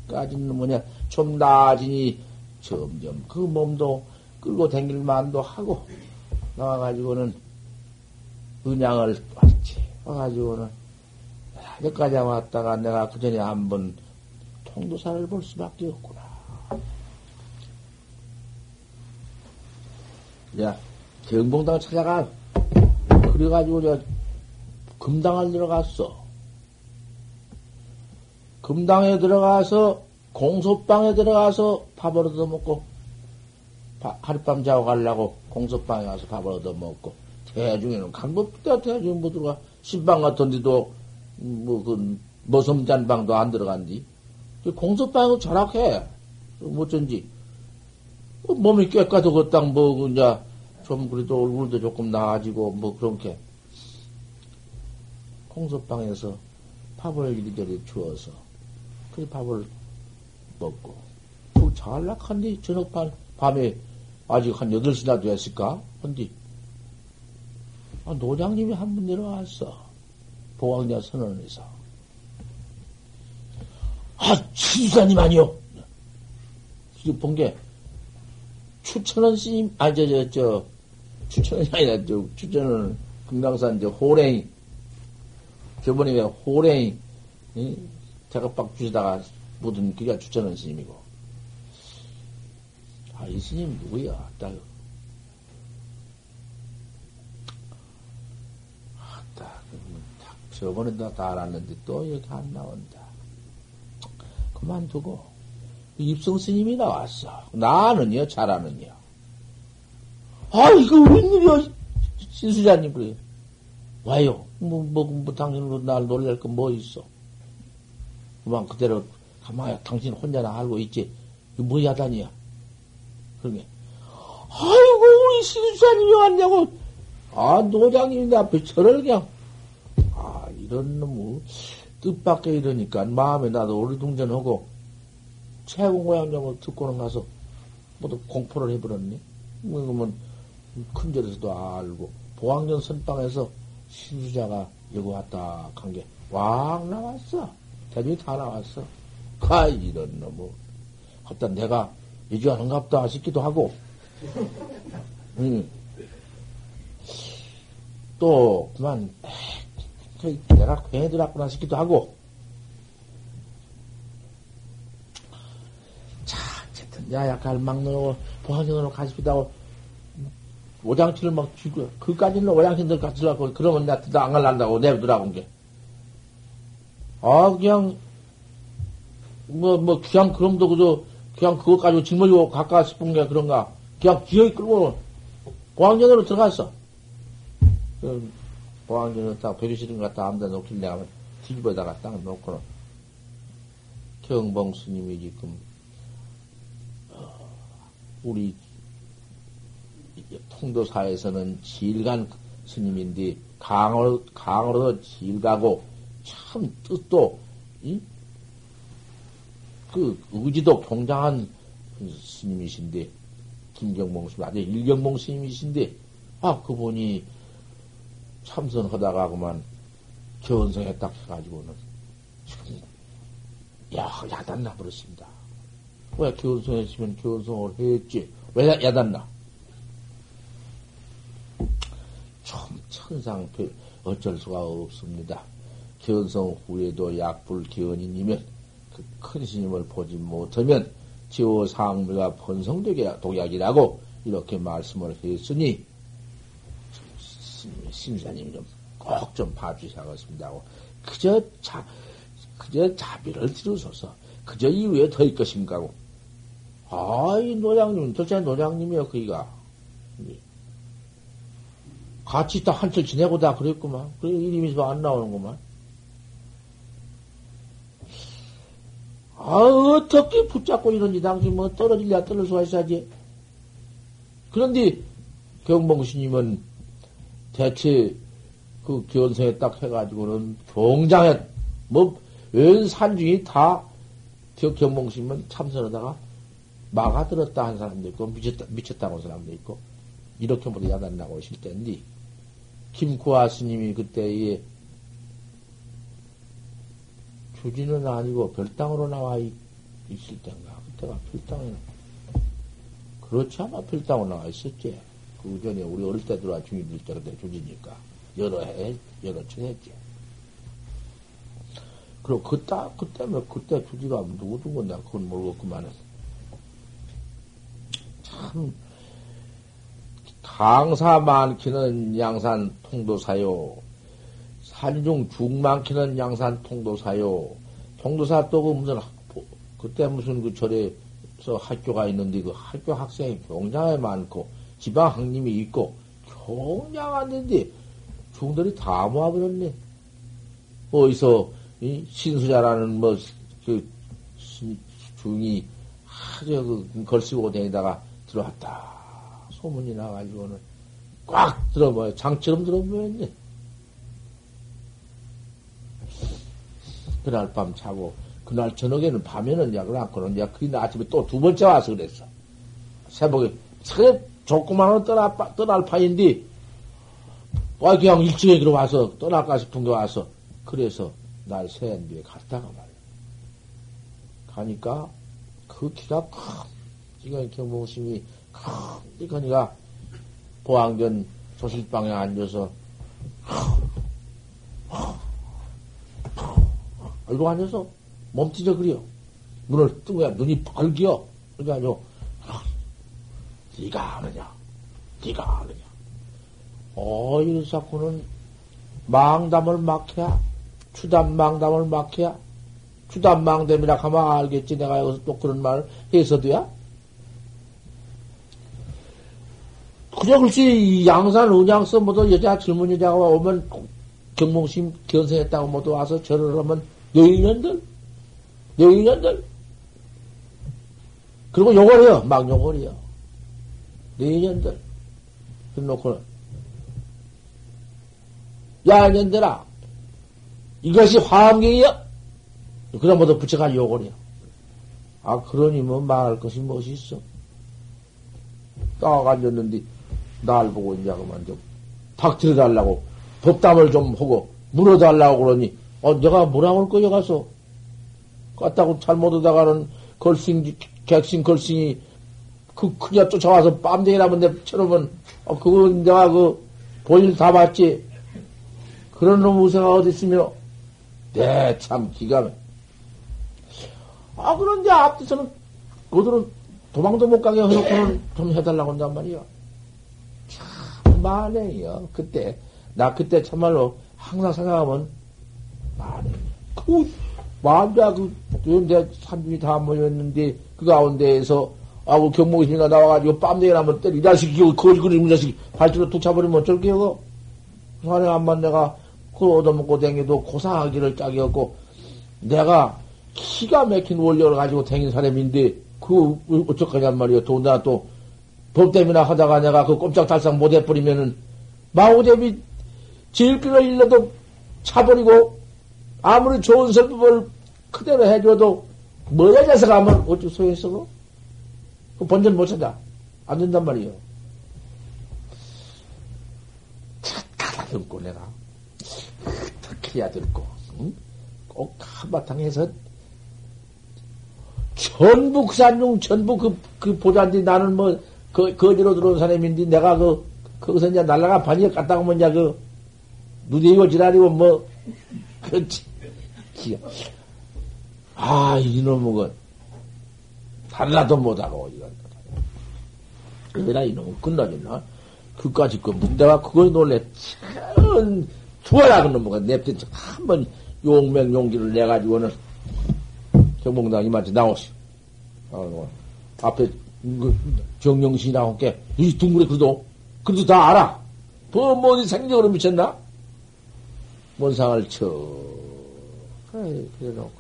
까지는 뭐냐 좀 나아지니 점점 그 몸도 끌고 댕길 만도 하고 나와가지고는 은양을 왔지. 와가지고는 여기까지 왔다가 내가 그 전에 한 번 통도사를 볼 수밖에 없구나. 야, 경봉당 찾아가. 그래가지고 저 금당을 들어갔어. 금당에 들어가서 공소방에 들어가서 밥을 얻어먹고 하룻밤 자고 가려고 공소방에 가서 밥을 얻어먹고 대중에는 강법다 대중 못 들어가. 신방 같은 데도, 뭐, 그, 머섬잔방도 안 들어간디. 공섭방도 절약해. 뭐쩐지. 뭐 몸이 깨끗하고 뭐, 그, 이제, 좀 그래도 얼굴도 조금 나아지고, 뭐, 그렇게. 공섭방에서 밥을 이리저리 주어서, 그 밥을 먹고, 그 잘락한디, 저녁반, 밤에 아직 한 8시나 됐을까? 한디. 아, 노장님이 한 분 내려왔어. 보왕자 선언에서. 아, 지수사님 아니요. 본 게, 추천원 스님, 아, 저, 저, 저, 아니라, 저, 추천은 금강산, 저, 호랭이. 저번에 왜 호랭이, 이? 작업박 주시다가 묻은 그가 추천원 스님이고. 아, 이 스님 누구야? 딱, 저번에도 다 알았는데 또 여기 안 나온다. 그만두고 입성 스님이 나왔어. 나는요, 잘하는요. 아, 이거 웬일이야, 신수자님 그래. 와요. 뭐, 뭐, 뭐, 당신으로 날 놀랄 거뭐 있어. 그만 그대로 가만히 당신 혼자나 알고 있지. 이거 뭐 야단이야. 그러게. 아이고, 우리 신수자님이 왔냐고. 아, 노장님이 내 앞에 저를 그냥 이런 놈의 뜻밖의 이러니까 마음에 나도 오리둥전하고 최고 고향장을 듣고는 가서 모두 공포를 해버렸니? 뭐 그러면 큰 절에서도 알고 보왕전 선방에서 신수자가 여기 왔다 간 게 왕 나왔어. 대중이 다 나왔어. 가 이런 놈의 갖다 내가 이주하는갑다 싶기도 하고 응. 또 그만 내가 괜히 들었구나 싶기도 하고. 자, 어쨌든, 야야, 갈망으로, 보안형으로 가시기도 하고, 오장치를 막 쥐고, 그까지는 같이 들어가고, 그러면 내가 안 갈란다고 내버더라고, 게. 아, 그냥, 뭐, 뭐, 그냥, 그럼도 그저, 그냥 그것 가지고 짊어지고 가까 싶은 게 그런가. 그냥 기어 이 끌고, 보안경으로 들어갔어. 보안전은 딱 배려실은 갖다 아무데 놓길 내가 뒤집어다가 딱 놓고는 경봉 스님이 지금 어, 우리 통도사에서는 질간 스님인데 강으로, 강으로도 질 가고, 참 뜻도, 이? 그 의지도 굉장한 스님이신데, 김경봉 스님, 아주 일경봉 스님이신데, 아, 그분이 참선하다가 그만 견성에 딱 해가지고는 지금, 야, 야단나 버렸습니다. 왜 견성했으면 견성을 했지? 왜 야단나? 참 천상표 어쩔 수가 없습니다. 견성 후에도 약불 기원이니면 그 큰 스님을 보지 못하면 지호 상무가 번성되게 독약이라고 이렇게 말씀을 했으니 심사님 좀 꼭 좀 봐주셔야겠습니다. 그저 자, 그저 자비를 들으소서. 그저 이후에 더 있것인가 고. 아, 이 노장님, 도대체 노장님이요, 그이가. 같이 다 한철 지내고 다 그랬구만. 그래, 이름이 안 나오는구만. 아, 어떻게 붙잡고 이런지 당신 뭐 떨어질랴 떨어질 수가 있어야지. 그런데 경봉스님은 대체 그 견성에 딱 해가지고는 종장에 뭐웬 산중이 다 경봉스님은 참선하다가 막아들었다 한 사람도 있고 미쳤다, 미쳤다고 한 사람도 있고 이렇게 모두 야단나고 오실 때인데 김구아 스님이 그때에 주지는 아니고 별당으로 나와 있, 을 때인가? 그때가 별당에 그렇지 아마 별당으로 나와 있었지. 그 전에 우리 어릴 때 들어와 중이들 때 그때 주지니까. 여러 해 여러 층 했지. 그리고 그때 그때 뭐 그때 주지가 누구 누구 나 그건 모르겠구만은. 참 강사 많기는 양산 통도사요. 산중 중 많기는 양산 통도사요. 통도사 또 그 무슨, 그때 무슨 그 절에서 학교가 있는데 그 학교 학생이 굉장히 많고 지방 학님이 있고 굉장한데 중들이 다 모아버렸네. 어디서 이 신수자라는 뭐 그 중이 아주 그 걸쓰고 다니다가 들어왔다. 소문이 나가지고는 꽉 들어봐요. 장처럼 들어보였네. 그날 밤 자고, 그날 저녁에는 밤에는 약을 안고는 약, 그날 아침에 또 두 번째 와서 그랬어. 새벽에, 새 조그마한 떠날, 떠날 파인데, 와, 그냥 일찍에 들어와서 떠날까 싶은 게 와서, 그래서 날 새한 뒤에 갔다가 말이야. 가니까, 그 키가 큰, 지금 경봉심이 이거니가 보안견 조실방에 앉아서 이러고 앉아서 몸티져 그려. 눈을 뜨고 야 눈이 벌기어. 그래가지고 네가 아느냐? 네가 아느냐? 어, 이사쿠는 망담을 막해야 추담 망담을 막해야 추담 망담이라 하면 알겠지. 내가 여기서 또 그런 말을 해서 돼야? 그저 글쎄, 양산 은양서 모두 여자 젊은 여자가 오면 경몽심 견성했다고 모두 와서 절을 하면 여인년들, 여인년들. 그리고 욕을 해요. 막 욕을 해요. 여인년들. 그래놓고는, 야, 년들아. 이것이 화엄경이야? 그럼 모두 붙여가 욕을 해요. 아, 그러니 뭐 말할 것이 무엇이 있어? 딱 앉았는데, 날 보고 이제 그만 좀 닥치려 달라고 법담을 좀 하고 물어달라고 그러니 어 내가 뭐라고 할 거야 가서. 갔다고 잘못 오다가는 걸싱 객신 걸싱이 그 그냥 쫓아와서 빰댕이라면 내처럼은 어 그거 내가 그 본인 다 봤지. 그런 놈 우세가 어디 있으며. 네참 기가 막아 그런데 앞에서는 그들은 도망도 못 가게 해놓고는 좀 해달라고 한단 말이야. 만행이요. 그때, 나 그때 참말로 항상 생각하면 만행. 그, 만자 그, 내 삼중이 다 모였는데, 그 가운데에서, 아, 그 경목이니까 나와가지고 빰내기 나면 때리, 이 자식이, 거지 그리, 이 자식, 발주로 툭 차버리면 어쩔 게요, 그? 산에 한번 내가, 그 얻어먹고 댕겨도 고상하기를 짝이었고, 내가 기가 막힌 원료를 가지고 댕긴 사람인데, 그, 어쩌겠냔 말이에요. 더군다나 또, 법 때문에 하다가 내가 그 꼼짝달싹 못 해버리면은, 마오대비 제일길을 일러도 차버리고, 아무리 좋은 설법을 그대로 해줘도, 뭐야, 자석 하면 어쩔 소용있어, 그 본전 못 찾아. 안 된단 말이에요. 가다듬고 내가. 어떻게 해야 될고, 응? 꼭 한바탕에서 전부 그 산중, 전부 그, 그 보자인데 나는 뭐, 그, 거지로 들어온 사람인데 내가 그, 거기서 이제 날라가 반역 갔다 오면 이제 그, 누대이고 지랄이고 뭐, 그렇지. 아, 이놈은 그, 달라도 못하고, 이건. 그래라 이놈은 끝나겠나? 그까지 그 문대가 그걸 놀래. 참, 좋아라, 그놈은. 냅둔 한번 용맹 용기를 내가지고는 경봉당 이마한테 나오시. 어, 앞에 그 정영신이 나올게. 이 둥그레 그래도, 그래도 다 알아. 어디 생적으로 미쳤나? 원상을 쳐. 그래, 놓고,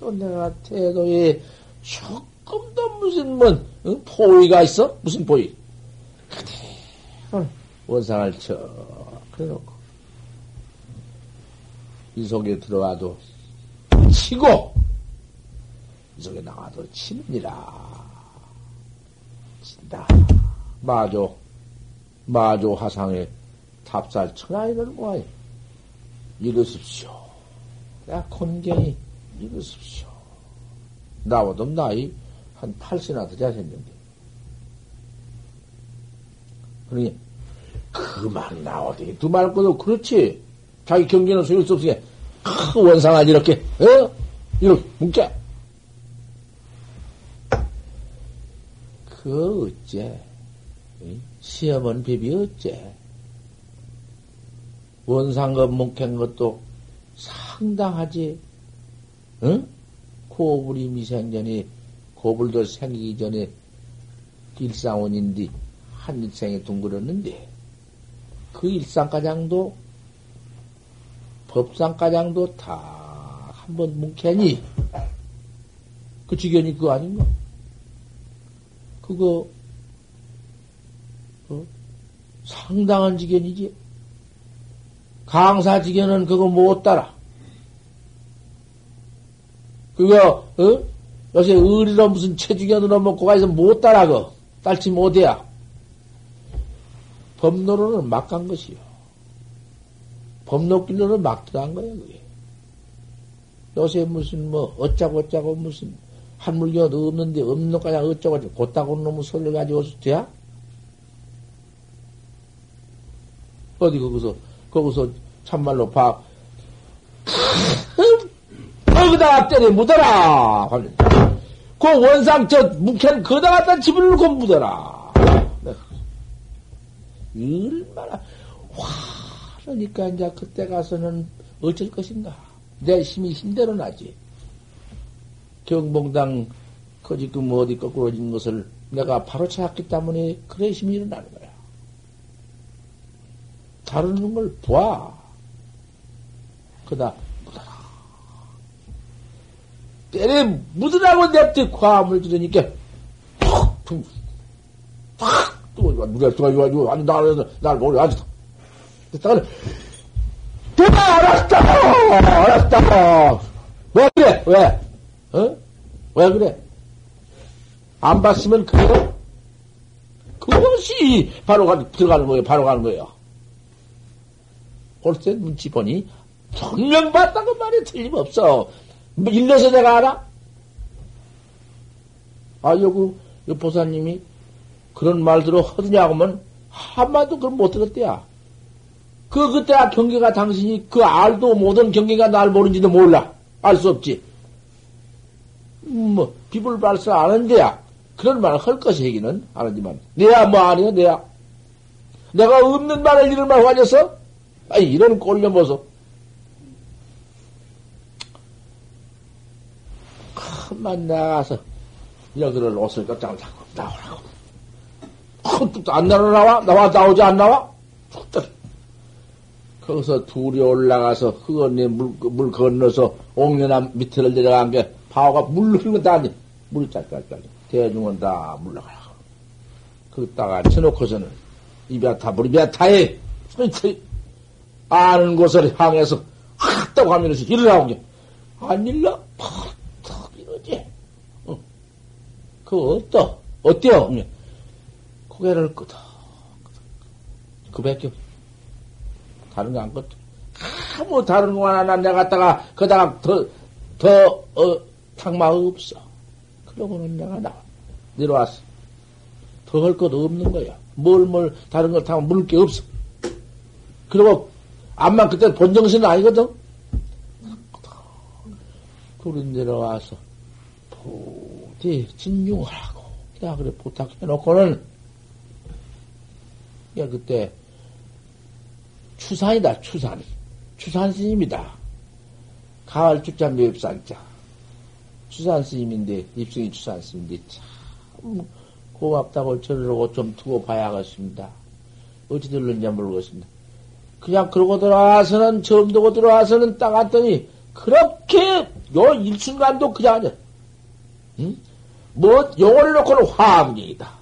또 내가 태도에 조금도 무슨, 뭐, 응? 포위가 있어? 무슨 포위? 그래, 원상을 쳐. 그래 놓고. 이 속에 들어와도 치고, 이 속에 나와도 치느니라. 친다. 마조, 마조 화상에 탑살 천하이를 모아요. 이르십시오. 야, 곤경이 이르십시오. 나보다 나이 한 8세나 더 잘생겼는데. 그러니, 그만 나오더니 두말 것도 그렇지. 자기 경계는 소용수 없으니까, 크, 원상을 이렇게, 어? 이렇게 뭉쳐. 그 어째? 시험은 비비 어째? 원상급 묵힌 것도 상당하지. 응? 고불이 미생전에 고불도 생기기 전에 일상원인데 한 일생에 둥그렸는데 그 일상가장도 법상가장도 다 한 번 뭉캐니 그 지견이 그거 아닌가? 그거 어? 상당한 지견이지. 강사 지견은 그거 못 따라. 그거 어? 요새 의리로 무슨 체주견으로 먹고 가서 못 따라 그 딸치 못해야. 법노로는 막 간 것이요. 법노길로는 막 들어간 거야 그게. 요새 무슨 뭐 어쩌고 어쩌고 무슨 한물견 없는데 없는 것까지 어쩌고 곧다고 놈의 소리를 가지고 돼야? 어디 거기서 거기서 참말로 봐. 거기다가 때려 묻어라. 그 원상 저 묵현 거다 갖다 집을 놓고 묻어라. 얼마나 화르니까 이제 그때 가서는 어쩔 것인가. 내 힘이 힘대로 나지. 경봉당 거지금 어디 거꾸로진 것을 내가 바로 찾았기 때문에 그래 힘이 일어나는 거야. 다루는 걸 봐. 그다 묻어라. 때려 묻으라고 냅대 과음을 들으니까 팍! 툭! 팍! 또 누가 들어가지고 아니 나를 날 모르 아직도 됐다가 됐다 알았다 알았다 왜 그래 왜 어? 왜 그래 안 봤으면 그래요 그것이 바로 가, 들어가는 거예요 바로 가는 거예요 홀세 눈치 보니 분명 봤다고 말이 틀림없어. 뭐 일러서 내가 알아? 아, 여기, 여 보사님이 그런 말들을 하더냐고 하면 한마도 그걸 못 들었대야. 그, 그때 경계가 당신이 그 알도 모든 경계가 날 모르는지도 몰라. 알 수 없지. 음, 뭐, 비불 발사 아는데야. 그런 말을 할 것이 얘기는 아니지만. 내야 뭐 아니야, 내야. 내가 없는 말을 이런 말 가져서? 아니, 이런 꼴려 모습. 큰만 나가서 여기를 옷을 깜짝 잡고 나오라고. 안 나와 나와? 나와 나오지 안 나와? 툭 거기서 둘이 올라가서 흑언니 물, 물 건너서 옥녀남 밑을 내려간 게 바오가 물 흐르는 다 아니 짤짤짤 대중은 다 물러가라고. 거기다가 쳐놓고서는 입에 타, 물이 배 타해. 아는 곳을 향해서 확다고 하면서 일어나고 안 일러? 팍탁 이러지. 어. 그 어떠? 어때요? 고개를 끄덕. 그 밖에 다른 거 안 껐다. 아무 다른 거 하나 내가 갖다가 그다가 더, 더, 어, 탕마 없어. 그러고는 내가 나, 내려왔어. 더 할 것도 없는 거야. 뭘, 뭘, 다른 걸 타면 물을 게 없어. 그리고, 암만 그때 본정신은 아니거든? 그리 내려와서, 부디 하고, 야, 그래, 부탁해놓고는, 야, 그때, 추산이다, 추산이. 추산 스님이다. 가을 축자 매입산자. 추산 스님인데, 입승이 추산 스님인데, 참, 고맙다고 저러고 좀 두고 봐야겠습니다. 어찌 들렀냐 모르겠습니다. 그냥 그러고 들어와서는, 처음 두고 들어와서는 딱 왔더니, 그렇게, 요 일순간도 그냥 아니야. 응? 뭐, 용어를 놓고는 화암경이다.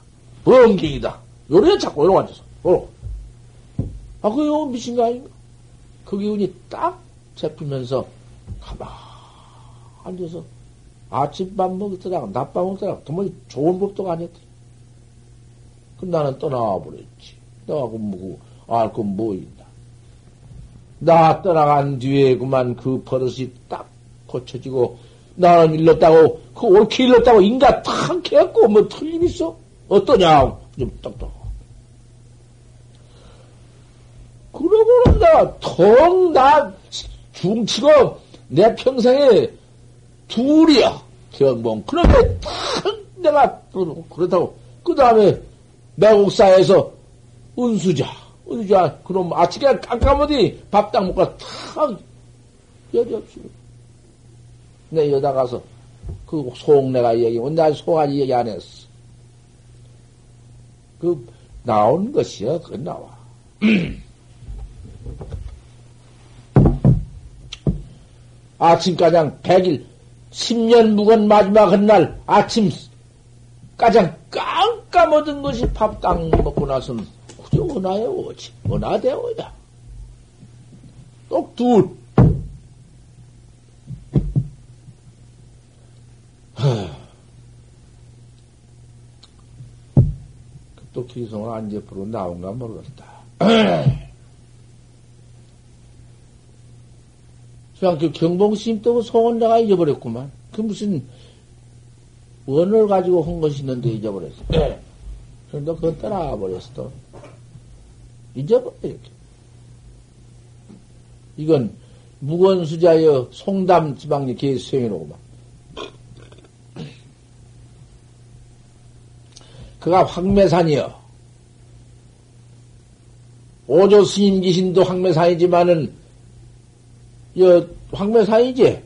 범경이다. 요래 자꾸 이러고 앉아서. 어. 아, 그거 미친 거 아닌가? 그 기운이 딱 잡히면서 가만 앉아서 아침밥 먹더라, 낮밥 먹더라, 정말 좋은 법도 아니었대. 그 나는 떠나와 버렸지. 내가 그 뭐고, 알건뭐 있나. 나 떠나간 뒤에 그만 그 버릇이 딱 고쳐지고, 나는 일렀다고, 그 옳게 일렀다고 인가 탁 해갖고 뭐 틀림 있어? 어떠냐? 좀 딱딱. 그러고는 내가 텅나 중치고 내 평생에 둘이야. 경봉. 그런데 탁 내가 그렇다고. 그 다음에 매국사에서 은수자. 은수자. 그럼 아침에 깜깜어디 밥딱 먹고 탁 여지 없이. 내 여다 가서 그 속 내가 얘기하면 나 속아지 얘기 안 했어. 그 나온 것이야. 그 나와. <clears throat> 아침가장 100일, 10년 묵은 마지막 한날 아침 가장 깜깜어든 것이 밥 딱 먹고 나서는 그저 원하에 오지. 원하대오야. 똑 둘. 또 기성을 안제프로 나온가 모르겠다. <clears throat> 그냥 그 경봉스님 또 소원 내가 잊어버렸구만. 그 무슨 원을 가지고 한 것이 있는데 잊어버렸어. 네. 그런데 그건 떠나가 버렸어. 또. 잊어버려. 이건 무건수자여 송담 지방리 계 수행이로구만. 그가 황매산이여. 오조 스님 기신도 황매산이지만은 여, 황매사이지?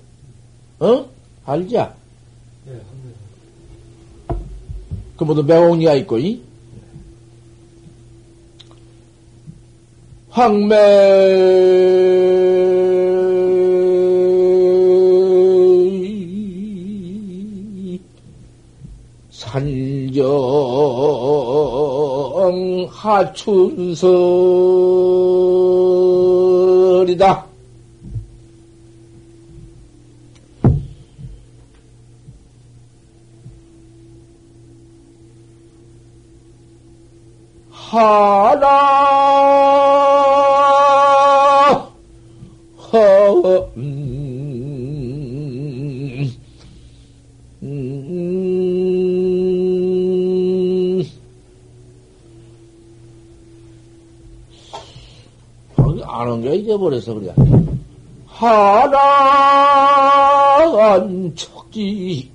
어? 알지? 네, 그 모두 매홍이가 있고, 이? 황매, 산정 하춘설이다. 하나. 허 음, 음, 아는 게 잊어버려서 그래. 하나 척지인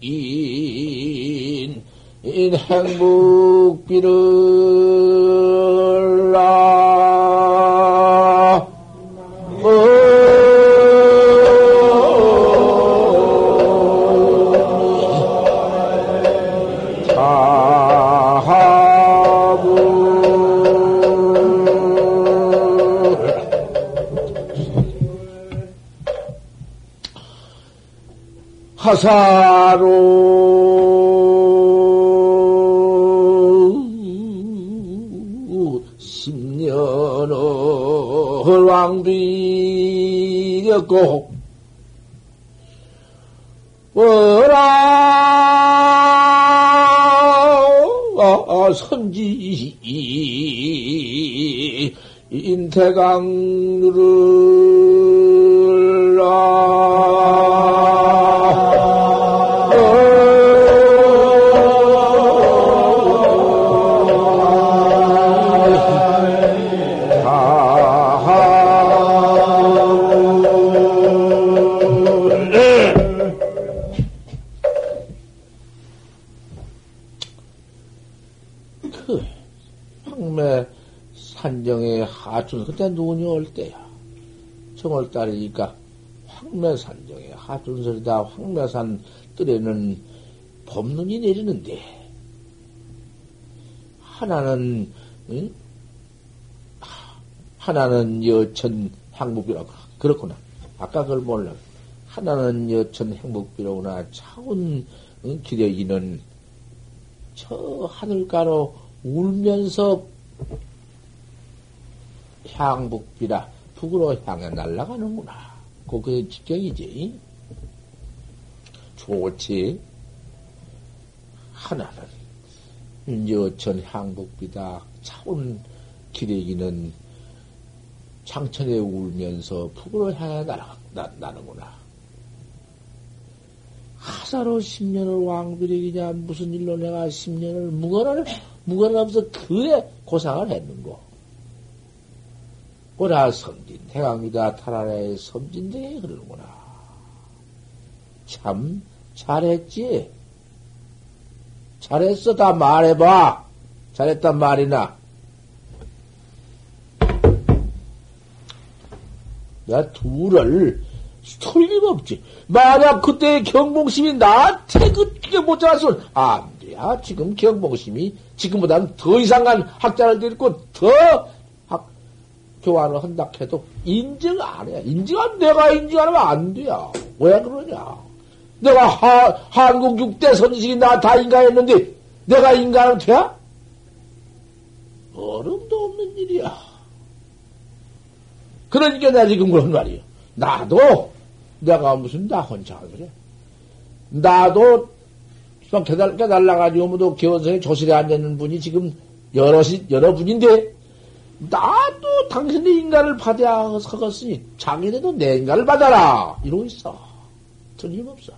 행복비를 나 하사로 되었고, 어라, 아, 선지, 인태강를, 하춘, 그때 눈이 올 때야. 정월달이니까 황매산정에 하춘설이다. 황매산 뜰에는 봄눈이 내리는데, 하나는, 응? 하나는 여천 행복비라고. 그렇구나. 아까 그걸 몰라. 하나는 여천 행복비로구나. 차운 응? 기대기는 저 하늘가로 울면서 향북비라 북으로 향해 날아가는구나. 그게 직경이지. 좋지. 하나는 여천 향북비다. 차운 기레기는 창천에 울면서 북으로 향해 날아, 나, 나는구나. 하사로 10년을 왕비력이냐, 무슨 일로 내가 10년을 무건을, 무건하면서 그래 고상을 했는고. 오라 섬진 대강이다 타라라의 섬진대 그러는구나. 참 잘했지. 잘했어 다 말해봐. 잘했단 말이나. 내가 둘을 틀림없지. 만약 그때 경봉심이 나한테 그게 못 잡았으면 안 돼. 야, 지금 경봉심이 지금보다는 더 이상한 학자를 데리고 더 교환을 한다 해도 인정 안 해. 인정하면 내가 인정하면 안 돼요. 왜 그러냐. 내가 하, 한국 6대 선식이 나 다 인가했는데 내가 인간은 돼? 어림도 없는 일이야. 그러니까 내가 지금 그런 말이야. 나도 내가 무슨 나 혼자 그래. 나도 깨달, 깨달라가지고 뭐도 개원성에 조실에 앉아있는 분이 지금 여럿이, 여러분인데 나도 당신의 인간을 받아야 서겠으니 자기네도 내 인간을 받아라 이러고 있어. 틀림없어.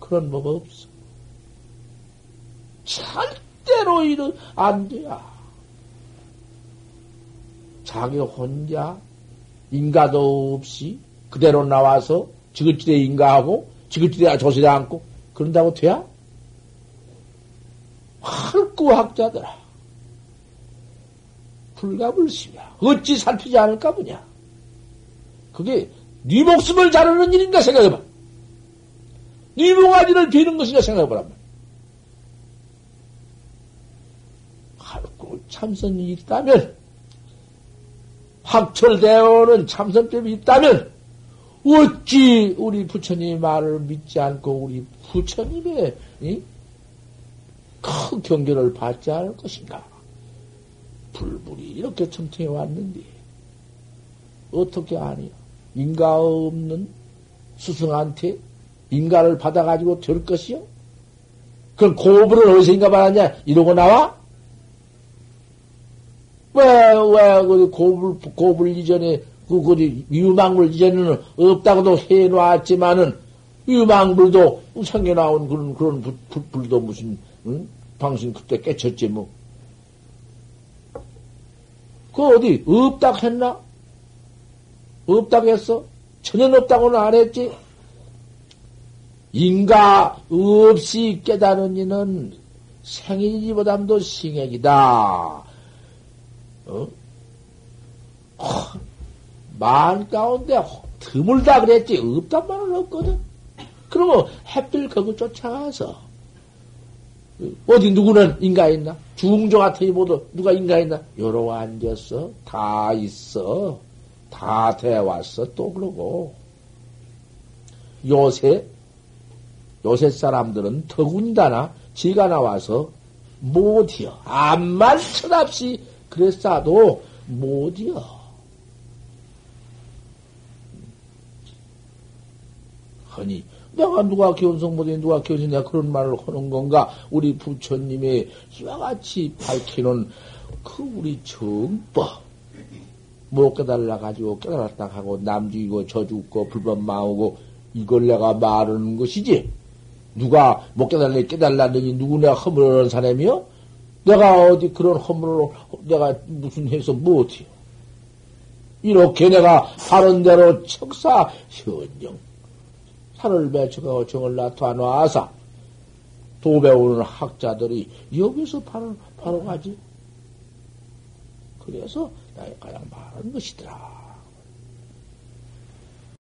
그런 뭐가 없어. 절대로 이런 안 돼야. 자기 혼자 인가도 없이 그대로 나와서 지긋지대 인가하고 지긋지대 조실에 앉고 그런다고 돼야? 할구 학자들아. 불가불심이야. 어찌 살피지 않을까 보냐. 그게 네 목숨을 자르는 일인가 생각해봐. 네 몽아지를 비는 것인가 생각해보란 말이야. 참선이 있다면, 확철되어오는 참선법이 있다면, 어찌 우리 부처님 말을 믿지 않고 우리 부처님의 이? 큰 경계를 받지 않을 것인가? 불불이 이렇게 청청해 왔는데 어떻게 아니요? 인가 없는 스승한테 인가를 받아가지고 될 것이요? 그럼 고불을 어디서인가 받았냐? 이러고 나와? 왜, 왜, 그 고불, 고불 이전에, 그, 그, 유망불 이전에는 없다고도 해 놨지만은, 유망불도 성에 나온 그런, 그런 불, 불도 무슨, 응? 당신 그때 깨쳤지, 뭐. 그 어디 없다고 했나? 없다고 했어? 전혀 없다고는 안 했지? 인가 없이 깨달은 이는 생일이보담도 싱액이다. 어? 만 가운데 드물다 그랬지. 없단 말은 없거든. 그러면 햇빛 거기 쫓아가서 어디 누구는 인가했나? 중조 같으니 모두 누가 인가했나? 여러 앉았어. 다 있어. 다 돼왔어. 또 그러고. 요새, 요새 사람들은 더군다나 지가 나와서 못이여. 암만 천없이 그랬어도 못이여. 하니 내가 누가 견성 못해 누가 내가 그런 말을 하는 건가? 우리 부처님의 이와 같이 밝히는 그 우리 정법 못 깨달라 가지고 깨달았다 하고 남 죽이고 저 죽고 불법 망하고 이걸 내가 말하는 것이지. 누가 못 깨달래 깨달라더니 누구 내가 허물하는 사람이요? 내가 어디 그런 허물을 내가 무슨 해서 못해요? 이렇게 내가 하는 대로 척사 현정 산을 매척하고 정을 나타놔서 도배우는 학자들이 여기서 바로 바로 가지. 그래서 내가 가장 말하는 것이더라.